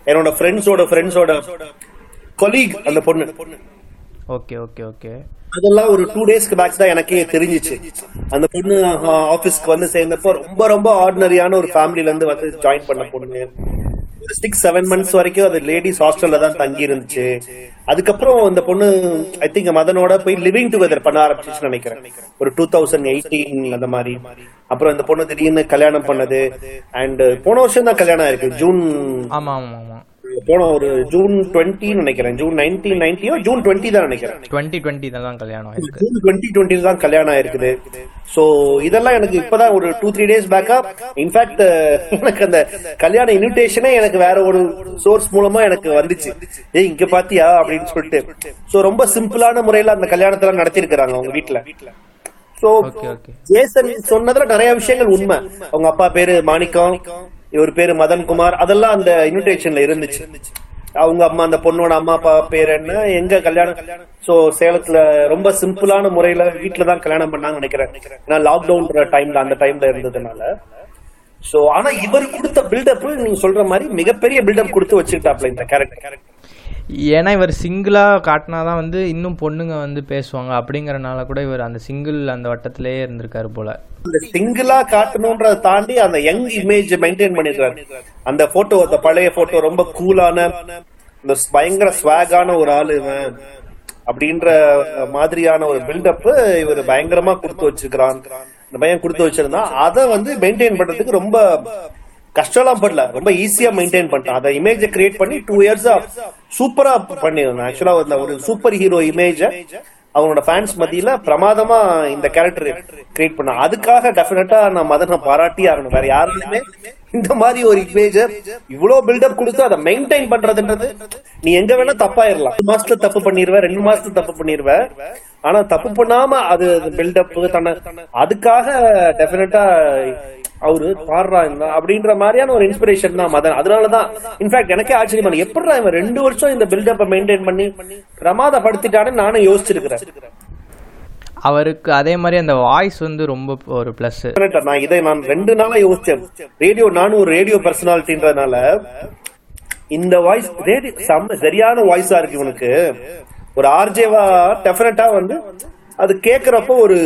என்னோட ஃப்ரெண்ட்ஸோட ஃப்ரெண்ட்ஸோட கொலீக் அந்த பொண்ணு. Okay okay okay. அதெல்லாம் ஒரு டூ டேஸ்க்கு பேக் தான் எனக்கே தெரிஞ்சிச்சு. அந்த பொண்ணு ஆபீஸ்க்கு வந்து சேர்ந்தப்போ ரொம்ப ரொம்ப ஆர்டினரியான ஒரு ஃபேமிலில இருந்து வந்து ஜாயின் பண்ண பொண்ணு. சிக்ஸ் செவன் மந்த்ஸ் வரைக்கும் அது லேடிஸ் ஹாஸ்டல்ல தான் தங்கி இருந்துச்சு அதுக்கப்புறம் அந்த பொண்ணு ஐ திங்க் மதனோட போய் லிவிங் டுகெதர் பண்ண ஆரம்பிச்சுன்னு நினைக்கிறேன். ஒரு டூ தௌசண்ட் எயிட்டீன் அந்த மாதிரி. அப்புறம் இந்த பொண்ணு திடீர்னு கல்யாணம் பண்ணது. அண்ட் போன வருஷம் தான் கல்யாணம் இருக்கு ஜூன் ஆமா ஆமா ஆமா. போன ஒரு ஜூன் டுவெண்ட்டின்னு நினைக்கிறேன். ஜூன் நைன்டீன் நைன்டியோ ஜூன் டுவெண்ட்டி தான் நினைக்கிறேன். டுவெண்ட்டி டுவெண்ட்டி தான் கல்யாணம் ஆயிருக்கு. ஜூன் டுவெண்ட்டி டுவெண்ட்டி தான் கல்யாணம் ஆயிருக்குது. சோ இதெல்லாம் எனக்கு இப்பதான் ஒரு டூ த்ரீ டேஸ் பேக்கா இன்ஃபேக்ட் எனக்கு அந்த கல்யாண இன்விடேஷனே எனக்கு வேற ஒரு சோர்ஸ் மூலமா எனக்கு வந்துச்சு. ஏய் இங்க பாத்தியா? அப்படின்னு சொல்லிட்டு. சோ ரொம்ப சிம்பிளான முறையில அந்த கல்யாணத்தெல்லாம் நடத்திருக்கிறாங்க அவங்க வீட்டுல சோ ஜேசன் சொன்னதுல நிறைய விஷயங்கள் உண்மை. அவங்க அப்பா பேரு மாணிக்கம். இவர் பேரு மதன் குமார் அதெல்லாம் அந்த இன்விடேஷன்ல இருந்துச்சு. அவங்க அம்மா அந்த பொண்ணோட அம்மா அப்பா பேர் என்ன எங்க கல்யாணம்? சோ சேலத்துல ரொம்ப சிம்பிளான முறையில வீட்டுல தான் கல்யாணம் பண்ணாங்கன்னு நினைக்கிறேன். ஏன்னா லாக்டவுன் டைம்ல அந்த டைம்ல இருந்ததுனால. சோ ஆனா இவர் கொடுத்த பில்டப் நீங்க சொல்ற மாதிரி மிகப்பெரிய பில்டப் கொடுத்து வச்சுக்கிட்டாப்ல இந்த கேரக்டர் ஏன்னா இவர் சிங்கிளாக காட்டினாதான் வந்து இன்னும் பொண்ணுங்க வந்து பேசுவாங்க. அப்படிங்கறனால கூட இவர் அந்த சிங்கிள் அந்த வட்டத்திலேயே இருந்திருக்காரு போல. இந்த சிங்கிளா காட்டணும்ன்றத தாண்டி அந்த யங் இமேஜ் மெயின்டைன் பண்ணிருக்காரு அந்த போட்டோ அந்த பழைய போட்டோ ரொம்ப கூலான இந்த பயங்கர ஸ்வாகான ஒரு ஆளு இவன். அப்படின்ற மாதிரியான ஒரு பில்டப் இவர் பயங்கரமா கொடுத்து வச்சிருக்கிறான். இந்த பையன் கொடுத்து வச்சிருந்தான். அதை வந்து மெயின்டைன் பண்றதுக்கு ரொம்ப கஷ்டம்லாம் படல. ரொம்ப ஈஸியா மெயின்டைன் பண்ணிட்டான். அந்த இமேஜை கிரியேட் பண்ணி டூ இயர்ஸா சூப்பரா பண்ணிருந்தான். ஆக்சுவலா ஒரு சூப்பர் ஹீரோ இமேஜ அவனோட ஃபேன்ஸ் மத்தியில பிரமாதமா இந்த கேரக்டர் கிரியேட் பண்ண அதுக்காக டெஃபினட்டா நான் மதனை பாராட்டி ஆகணும். வேற யாருமே இந்த மாதிரி ஒரு இமேஜ இவ்வளவு பில்டப் கொடுத்து அதை மெயின்டைன் பண்றதுன்றது நீ எங்க வேணா தப்பாயிரலாம். ஒரு மாசத்துல தப்பு பண்ணிருவ ரெண்டு மாசத்துல தப்பு பண்ணிருவ. ஆனா தப்பு பண்ணாம அது பில்டப் தன்னை அதுக்காக டெஃபினட்டா அவரு பாடுறா இருந்தா அப்படின்ற மாதிரியான ஒரு இன்ஸ்பிரேஷன் தான் மதன். அதனாலதான் இன்ஃபேக்ட் எனக்கே ஆச்சரியமா. இருக்கு. எப்படிடா இவன் ரெண்டு வருஷம் இந்த பில்டப்பை மெயின்டைன் பண்ணி பிரமாதப்படுத்திட்டான்னு நானும் யோசிச்சிருக்கிறேன். அவருக்கு அதே மாதிரி அந்த வாய்ஸ் வந்து ரொம்ப ஒரு ப்ளஸ். நான் இதை நான் ரெண்டு நாளா யோசிச்சேன். ரேடியோ நானும் ஒரு ரேடியோ பர்சனாலிட்டின்றதுனால இந்த வாய்ஸ் ரேடியோ செம்ம சரியான வாய்ஸா இருக்கு இவனுக்கு. ஒரு ஆர்ஜேவா டெஃபினட்டா வந்து அது கேக்குறப்போ ஒரு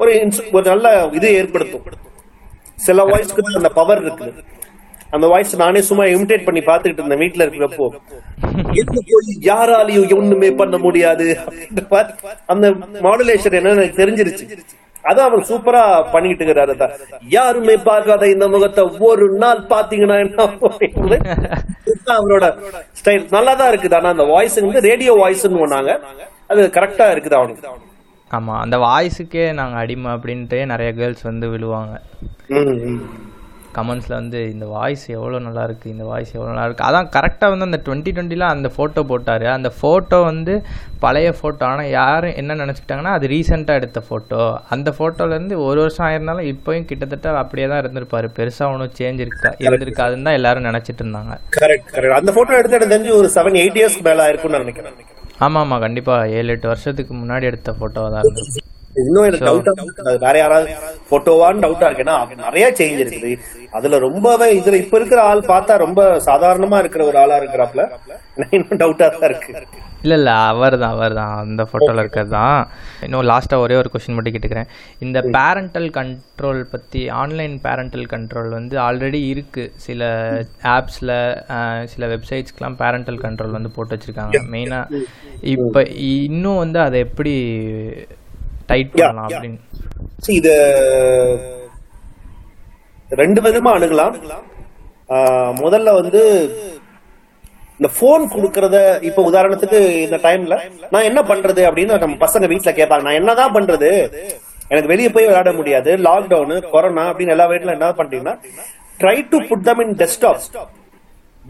ஒரு நல்ல இது ஏற்படுத்தும். சில வாய்ஸ்க்கு தான் அந்த பவர் இருக்குது அந்த வாய்ஸ் நானே சும்மா இமிடேட் பண்ணி பாத்துக்கிட்டு இருந்தேன் வீட்ல இருக்கிறப்போ. எங்க போய் யாராலையும் ஒண்ணுமே பண்ண முடியாது அந்த மாடுலேஷன் என்னன்னு எனக்கு தெரிஞ்சிருச்சு. அதான் அவர் சூப்பரா பண்ணிட்டு இருக்கிறாரு அதான். யாருமே பார்க்காத இந்த முகத்தை ஒரு நாள் பாத்தீங்கன்னா என்ன அவரோட ஸ்டைல் நல்லா தான் இருக்குது. ஆனா அந்த வாய்ஸ் வந்து ரேடியோ வாய்ஸ்ன்னு சொன்னாங்க. அது கரெக்டா இருக்குது அவனுக்கு. ஆமாம் அந்த வாய்ஸுக்கே நாங்கள் அடிமை அப்படின்ட்டு நிறைய கேர்ள்ஸ் வந்து விழுவாங்க. கமெண்ட்ஸில் வந்து இந்த வாய்ஸ் எவ்வளோ நல்லா இருக்கு இந்த வாய்ஸ் எவ்வளோ நல்லா இருக்கு. அதான் கரெக்டாக வந்து அந்த டுவெண்ட்டி டுவெண்ட்டியில் அந்த ஃபோட்டோ போட்டார். அந்த ஃபோட்டோ வந்து பழைய ஃபோட்டோ ஆனால் யாரும் என்ன நினச்சிக்கிட்டாங்கன்னா அது ரீசெண்டாக எடுத்த ஃபோட்டோ அந்த ஃபோட்டோலேருந்து ஒரு வருஷம் ஆயிருந்தாலும் இப்போயும் கிட்டத்தட்ட அப்படியே தான் இருந்திருப்பாரு. பெருசாக ஒன்றும் சேஞ்ச் இருக்கா இருந்திருக்காதுன்னு தான் எல்லாரும் நினச்சிட்டு இருந்தாங்க. கரெக்ட் கரெக்ட் அந்த போட்டோ எடுத்து எனக்கு தெரிஞ்சு ஒரு செவன் எயிட் இயர்ஸ் மேல இருக்கும்னு நினைக்கிறேன். ஆமாம் ஆமாம் கண்டிப்பாக ஏழு எட்டு வருஷத்துக்கு முன்னாடி எடுத்த ஃபோட்டோவாக தான் இருந்திருக்கு இன்னும் எனக்கு டவுட்டா அது வேற யாராவது போட்டோவான்னு டவுட்டா இருக்கு. ஏன்னா நிறைய சேஞ்ச் இருக்குது. அதுல ரொம்பவே இதுல இப்ப இருக்கிற ஆள் பார்த்தா ரொம்ப சாதாரணமா இருக்கிற ஒரு ஆளா இருக்கிறாப்ல இன்னும் டவுட்டா தான் இருக்கு. இல்லை இல்லை அவர் தான் அவர் தான் அந்த ஃபோட்டோவில் இருக்கிறது தான் இன்னும் லாஸ்ட்டாக ஒரே ஒரு கொஷின் மட்டும் கேட்டுக்கிறேன். இந்த பேரண்டல் கண்ட்ரோல் பற்றி ஆன்லைன் பேரண்டல் கண்ட்ரோல் வந்து ஆல்ரெடி இருக்குது சில ஆப்ஸில் சில வெப்சைட்ஸ்க்கெலாம் பேரண்டல் கண்ட்ரோல் வந்து போட்டு வச்சுருக்காங்க. மெயினாக இப்போ இன்னும் வந்து அதை எப்படி டைட் பண்ணலாம் அப்படின்னு. இது ரெண்டு விதமா அணுகலாம். முதல்ல வந்து இந்த போன் கொடுக்கறத இப்ப உதாரணத்துக்கு இந்த டைம்ல நான் என்ன பண்றது அப்படின்னு நம்ம பசங்க வீட்ல கேட்பாங்க. நான் என்னதான் பண்றது? எனக்கு வெளியே போய் விளையாட முடியாது. லாக்டவுன் கொரோனா அப்படின்னு எல்லா வீட்ல என்ன பண்றீங்கன்னா try to put them in desktop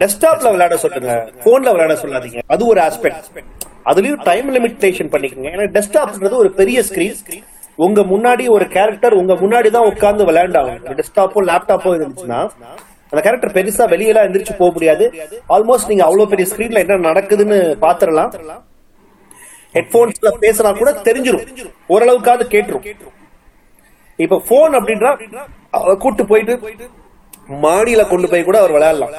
டெஸ்க்டாப்ல விளையாட சொல்லுங்க போன்ல விளையாட சொல்லாதீங்க. அது ஒரு ஆஸ்பெக்ட் அதுலயும் டைம் லிமிட்டேஷன் பண்ணிக்கோங்க. ஏன்னா டெஸ்க்டாப்ன்றது ஒரு பெரிய ஸ்கிரீன் உங்க முன்னாடி ஒரு கேரக்டர் உங்க முன்னாடி தான் உட்கார்ந்து விளையாண்டாங்க டெஸ்க்டாப்போ லேப்டாப்போ இருந்துச்சுன்னா அந்த கேரக்டர் பெருசா வெளியெல்லாம் எந்திரிச்சு போக முடியாது. ஆல்மோஸ்ட் நீங்க அவ்வளவு பெரிய ஸ்கிரீன்ல என்ன நடக்குதுன்னு பாத்துரலாம். ஹெட்போன்ஸ்ல பேசினா கூட தெரிஞ்சிடும் ஓரளவுக்காவது கேட்டுரும். இப்ப போன் அப்படின்றா கூட்டு போயிட்டு மாடியில கொண்டு போய் கூட அவர் விளையாடலாம்.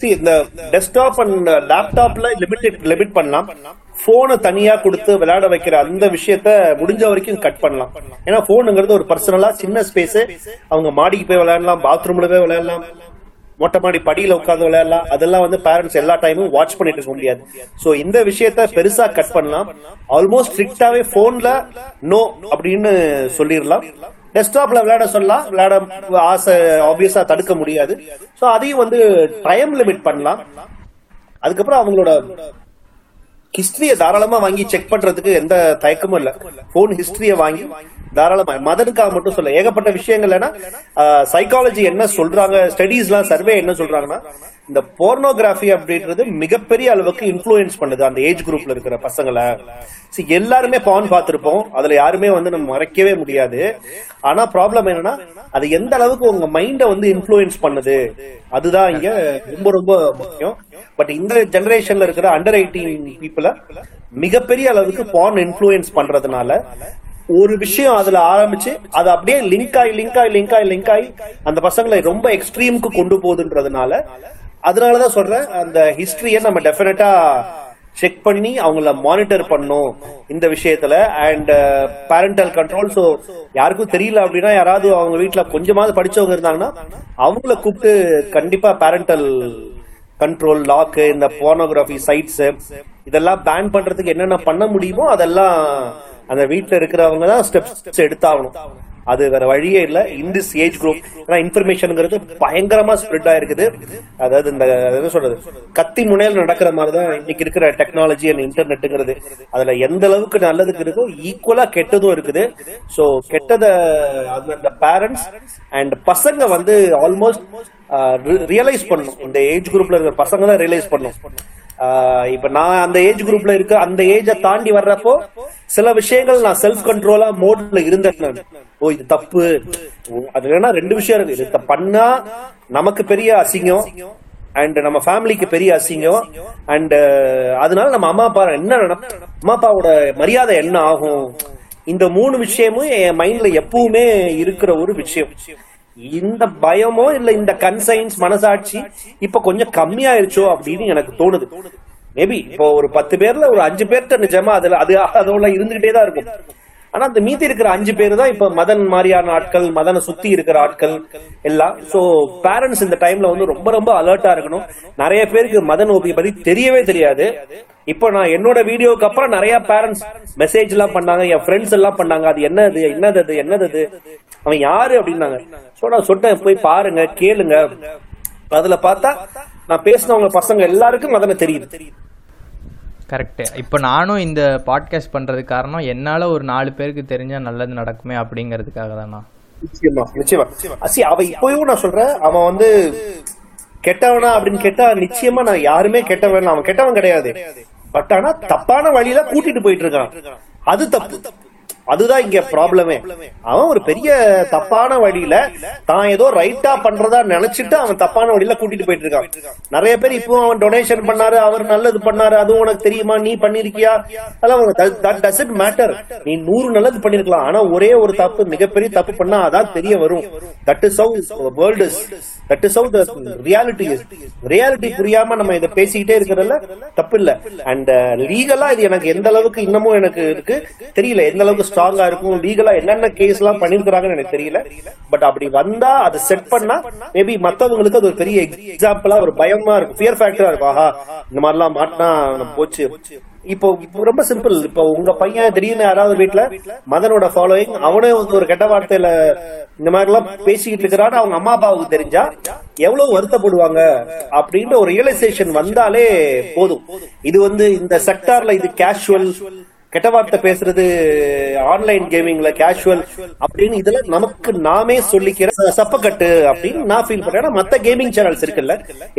சி இந்த டெஸ்க்டாப் அண்ட் லேப்டாப்ல லிமிட் லிமிட் பண்ணலாம். போனை தனியா கொடுத்து விளையாட வைக்கிற அந்த விஷயத்த முடிஞ்ச வரைக்கும் கட் பண்ணலாம். ஏன்னா போனுங்கிறது ஒரு பர்சனலா சின்ன ஸ்பேஸ் அவங்க மாடிக்கு போய் விளையாடலாம் பாத்ரூம்ல போய் விளையாடலாம். மொட்டை மாடி படியில உட்காந்து விளையாடலாம். அதெல்லாம் வந்து பேரண்ட்ஸ் எல்லா டைமும் வாட்ச் பண்ணிட்டு இருக்க முடியாது. சோ இந்த விஷயத்த பெருசா கட் பண்ணலாம். ஆல்மோஸ்ட் ஸ்ட்ரிக்டாவே போன்ல நோ அப்படின்னு சொல்லிடலாம். டெஸ்க்டாப்ல விளையாட சொல்லலாம் விளையாட ஆசை ஆப்வியஸா தடுக்க முடியாது. சோ அதையும் வந்து டைம் லிமிட் பண்ணலாம். அதுக்கப்புறம் அவங்களோட ஹிஸ்டரிய தாராளமா வாங்கி செக் பண்றதுக்கு எந்த தயக்கமும் இல்ல. போன் ஹிஸ்டரிய வாங்கி தாராளமா மதனுக்காக மட்டும் சொல்ல ஏகப்பட்ட விஷயங்கள் சைக்காலஜி என்ன சொல்றாங்க ஸ்டடீஸ்லாம் சர்வே என்ன சொல்றாங்கன்னா இந்த போர்னோகிராஃபி அப்படின்றது மிகப்பெரிய அளவுக்கு இன்ஃபுளுயன்ஸ் பண்ணுது அந்த ஏஜ் குரூப்ல இருக்கிற பசங்களை. எல்லாருமே பான் பார்த்திருப்போம். அதுல யாருமே வந்து நம்ம மறைக்கவே முடியாது. ஆனா ப்ராப்ளம் என்னன்னா அது எந்த அளவுக்கு உங்க மைண்ட வந்து இன்ஃபுளுயன்ஸ் பண்ணுது? அதுதான் இங்க ரொம்ப ரொம்ப முக்கியம். பட் இந்த ஜெனரேஷன்ல இருக்கிற அண்டர் எயிட்டீன் பீப்புள மிகப்பெரிய அளவுக்கு பான் இன்ஃபுளுயன்ஸ் பண்றதுனால ஒரு விஷயம் அதுல ஆரம்பிச்சு அது அப்படியே லிங்க் ஆகி லிங்க் ஆகி லிங்க் ஆகி லிங்க் ஆகி அந்த பசங்களை ரொம்ப எக்ஸ்ட்ரீமுக்கு கொண்டு போகுதுன்றதுனால அதனாலதான் சொல்றேன் அந்த ஹிஸ்டரிய நம்ம டெஃபினட்டா செக் பண்ணி அவங்கள மானிட்டர் பண்ணும் இந்த விஷயத்துல அண்ட் பேரண்டல் கண்ட்ரோல் ஸோ யாருக்கும் தெரியல அப்படின்னா யாராவது அவங்க வீட்டில் கொஞ்சமாவது படிச்சவங்க இருந்தாங்கன்னா அவங்கள கூப்பிட்டு கண்டிப்பா பேரண்டல் கண்ட்ரோல் லாக்கு இந்த போனோகிராஃபி சைட்ஸ் இதெல்லாம் பேன் பண்றதுக்கு என்னென்ன பண்ண முடியுமோ அதெல்லாம் அந்த வீட்டில் இருக்கிறவங்க தான் ஸ்டெப்ஸ் எடுத்தாகணும். அது வேற வழியே இல்ல. இன் திஸ் ஏஜ் குரூப் ஏன்னா இன்ஃபர்மேஷன்ங்கிறது பயங்கரமா ஸ்ப்ரெட் ஆயிருக்குது. அதாவது இந்த என்ன சொல்றது? கத்தி முனையில் நடக்கிற மாதிரி தான் இன்னைக்கு இருக்கிற டெக்னாலஜி அண்ட் இன்டர்நெட்டுங்கிறது அதுல எந்த அளவுக்கு நல்லதுக்கு இருக்கோ ஈக்குவலா கெட்டதும் இருக்குது. சோ கெட்டத அந்த பேரண்ட்ஸ் அண்ட் பசங்க வந்து ஆல்மோஸ்ட் ரியலைஸ் பண்ணும் இந்த ஏஜ் குரூப்ல இருக்கிற பசங்க தான் ரியலைஸ் பண்ணும் இப்ப நான் அந்த ஏஜ் குரூப்ல இருக்க அந்த ஏஜ தாண்டி வர்றப்போ சில விஷயங்கள் நான் செல்ஃப் கண்ட்ரோலா மோட்ல இருந்தேன் ஓ இது தப்பு. அது வேணா ரெண்டு விஷயம் இருக்கு. இது பண்ணா நமக்கு பெரிய அசிங்கம் அண்ட் நம்ம ஃபேமிலிக்கு பெரிய அசிங்கம் அண்ட் அதனால நம்ம அம்மா அப்பா என்ன அம்மா அப்பாவோட மரியாதை என்ன ஆகும்? இந்த மூணு விஷயமும் என் மைண்ட்ல எப்பவுமே இருக்கிற ஒரு விஷயம். இந்த பயமோ இல்ல இந்த கன்சைன்ஸ் மனசாட்சி இப்ப கொஞ்சம் கம்மியாயிருச்சோ அப்படின்னு எனக்கு தோணுது. மேபி இப்போ ஒரு பத்து பேர்ல ஒரு அஞ்சு பேர்த்த நிஜமா அதுல அது அதோட இருந்துகிட்டே தான் இருக்கும். ஆனா அந்த மீதி இருக்கிற அஞ்சு பேர் தான் இப்ப மதன் மாதிரியான ஆட்கள் மதனை சுத்தி இருக்கிற ஆட்கள் எல்லாம். சோ பேரண்ட்ஸ் இந்த டைம்ல வந்து ரொம்ப ரொம்ப அலர்ட்டா இருக்கணும். நிறைய பேருக்கு மதன் ஓபியை பத்தி தெரியவே தெரியாது. இப்போ நான் என்னோட வீடியோக்கு அப்புறம் நிறைய பேரண்ட்ஸ் மெசேஜ் எல்லாம் பண்ணாங்க. என் ஃப்ரெண்ட்ஸ் எல்லாம் பண்ணாங்க. அது என்னது என்னது அது என்னது அவன் யாரு அப்படின்னாங்க. சோ நான் சொன்னேன் போய் பாருங்க கேளுங்க. அதுல பார்த்தா நான் பேசினவங்க பசங்க எல்லாருக்கும் மதனை தெரியுது. கரெக்டு இப்போ நானும் இந்த பாட்காஸ்ட் பண்ணுறதுக்கு காரணம் என்னால் ஒரு நாலு பேருக்கு தெரிஞ்சால் நல்லது நடக்குமே அப்படிங்கிறதுக்காக தானா நிச்சயமா நிச்சயமா. அசி அவ இப்பயும் நான் சொல்றேன் அவன் வந்து கெட்டவனா அப்படின்னு கேட்டா நிச்சயமா நான் யாருமே கெட்டவன் அவன் கெட்டவன் கிடையாது. பட் ஆனா தப்பான வழியில கூட்டிட்டு போயிட்டு இருக்கான். அது தப்பு. அதுதான் இங்க ப்ராப்ளமே அவன் ஒரு பெரிய தப்பான வழியில தான் ஏதோ ரைட்டா பண்றதா நினைச்சிட்டு அவன் தப்பான வழியில கூட்டிட்டு போயிட்டு இருக்கான் நிறைய பேர் இப்போ அவன் டொனேஷன் பண்ணாரு அவர் நல்லது பண்ணாரு அதுவும் உனக்கு தெரியுமா நீ பண்ணிருக்கியா? அதெல்லாம் மேட்டர் நீ நூறு நல்லது பண்ணிருக்கலாம். ஆனா ஒரே ஒரு தப்பு மிகப்பெரிய தப்பு பண்ணா அதான் தெரிய வரும். That is how world is that is how reality is reality புரியாம நம்ம இதை பேசிக்கிட்டே இருக்கிறதுல தப்பு இல்ல அண்ட் லீகலா இது எனக்கு எந்த அளவுக்கு இன்னமும் எனக்கு இருக்கு தெரியல. எந்த அளவுக்கு ஸ்ட்ராங்கா இருக்கும். லீகலா என்னென்ன கேஸ் எல்லாம் பண்ணிருக்கிறாங்கன்னு எனக்கு தெரியல. பட் அப்படி வந்தா அதை செட் பண்ணா மேபி மத்தவங்களுக்கு அது ஒரு பெரிய எக்ஸாம்பிளா ஒரு பயமா இருக்கும். ஃபியர் ஃபேக்டரா இருக்கும். ஆஹா இந்த மாதிரிலாம் மாட்டினா போச்சு. இப்போ இப்போ ரொம்ப சிம்பிள் இப்போ உங்க பையன் திடீர்னு யாராவது வீட்டுல மதனோட ஃபாலோயிங் அவனே வந்து ஒரு கெட்ட வார்த்தையில இந்த மாதிரி எல்லாம் பேசிக்கிட்டு இருக்கிறான்னு அவங்க அம்மா அப்பாவுக்கு தெரிஞ்சா எவ்வளவு வருத்தப்படுவாங்க அப்படின்ற ஒரு ரியலைசேஷன் வந்தாலே போதும். இது வந்து இந்த செக்டார்ல இது கேஷுவல் கெட்ட வார்த்தை பேசுறது ஆன்லைன் கேமிங்ல கேஷுவல் அப்படின்னு இதுல நமக்கு நாமே சொல்லிக்கிற சப்பக்கட்டு அப்படின்னு நான் ஃபீல் பண்றேன். மத்த கேமிங் சேனல்ஸ் இருக்குல்ல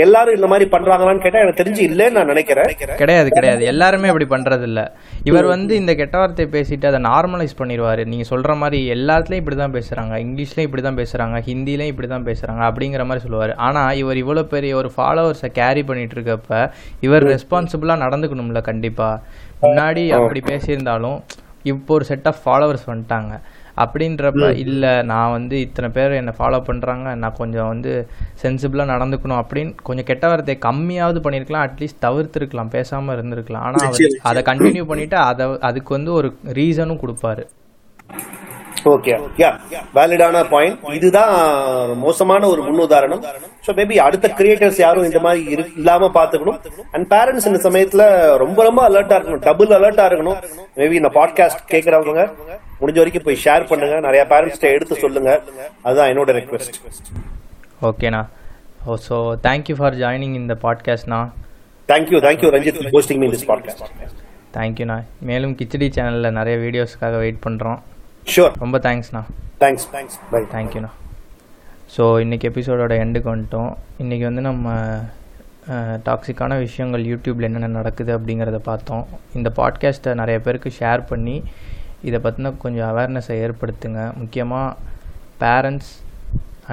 எல்லாரும் இந்த மாதிரி பண்றாங்களான்னு கேட்டா எனக்கு தெரிஞ்சு இல்லைன்னு நான் நினைக்கிறேன். கிடையாது கிடையாது. எல்லாருமே அப்படி பண்றது இல்ல இவர் வந்து இந்த கெட்ட வார்த்தையை பேசிட்டு அதை நார்மலைஸ் பண்ணிடுவாரு நீங்க சொல்ற மாதிரி எல்லாத்துலயும் இப்படி தான் பேசுறாங்க. இங்கிலீஷ்லயும் இப்படி தான் பேசுறாங்க. ஹிந்திலையும் இப்படி தான் பேசுறாங்க அப்படிங்கிற மாதிரி சொல்லுவாரு. ஆனா இவர் இவ்வளவு பெரிய ஒரு ஃபாலோவர்ஸை கேரி பண்ணிட்டு இருக்கப்ப இவர் ரெஸ்பான்சிபிளா நடந்துக்கணும்ல கண்டிப்பா. முன்னாடி அப்படி பேசியிருந்தாலும் இப்போ ஒரு செட் ஆஃப் ஃபாலோவர்ஸ் வந்துட்டாங்க. அப்படின்றப்ப இல்லை நான் வந்து இத்தனை பேர் என்னை ஃபாலோ பண்ணுறாங்க நான் கொஞ்சம் வந்து சென்சிபிளாக நடந்துக்கணும் அப்படின்னு கொஞ்சம் கெட்ட வார்த்தையை கம்மியாவது பண்ணியிருக்கலாம் அட்லீஸ்ட் தவிர்த்துருக்கலாம் பேசாமல் இருந்திருக்கலாம். ஆனால் அவர் அதை கண்டினியூ பண்ணிட்டு அதை அதுக்கு வந்து ஒரு ரீசனும் கொடுப்பாரு. ஓகே யா வேலிடான பாயிண்ட் இதுதான் மோசமான ஒரு முன்னுதாரணம். சோ மேபி அடுத்த கிரியேட்டர்ஸ் யாரும் இந்த மாதிரி இல்லாம பாத்துக்கணும் அண்ட் பேரண்ட்ஸ் இந்த சமயத்துல ரொம்ப ரொம்ப அலர்ட்டா இருக்கணும். டபுள் அலர்ட்டா இருக்கணும். மேபி இந்த பாட்காஸ்ட் கேக்குறவங்க முடிஞ்ச வரைக்கும் போய் ஷேர் பண்ணுங்க. நிறைய பேரண்ட்ஸ் எடுத்து சொல்லுங்க. அதுதான் என்னோட ரெக்வெஸ்ட் ஓகேண்ணா ஓ so thank you for joining இந்த பாட்காஸ்ட்ண்ணா thank you thank you Ranjith posting me this podcast தேங்க்யூண்ணா மேலும் கிச்சடி சேனலில் நிறைய வீடியோஸ்க்காக வெயிட் பண்ணுறோம் ஷூர் ரொம்ப தேங்க்ஸ்ண்ணா தேங்க்ஸ் தேங்க்ஸ் பை தேங்க்யூண்ணா ஸோ இன்றைக்கி எபிசோடோட எண்டுக்கு வந்துட்டோம். இன்றைக்கி வந்து நம்ம டாக்ஸிக்கான விஷயங்கள் யூடியூப்பில் என்னென்ன நடக்குது அப்படிங்கிறத பார்த்தோம். இந்த பாட்காஸ்ட்டை நிறைய பேருக்கு ஷேர் பண்ணி இதை பற்றின கொஞ்சம் அவேர்னஸை ஏற்படுத்துங்க. முக்கியமாக பேரண்ட்ஸ்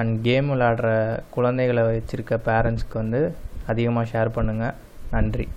அண்ட் கேம் விளாடுற குழந்தைகளை வச்சுருக்க பேரண்ட்ஸ்க்கு வந்து அதிகமாக ஷேர் பண்ணுங்கள் நன்றி.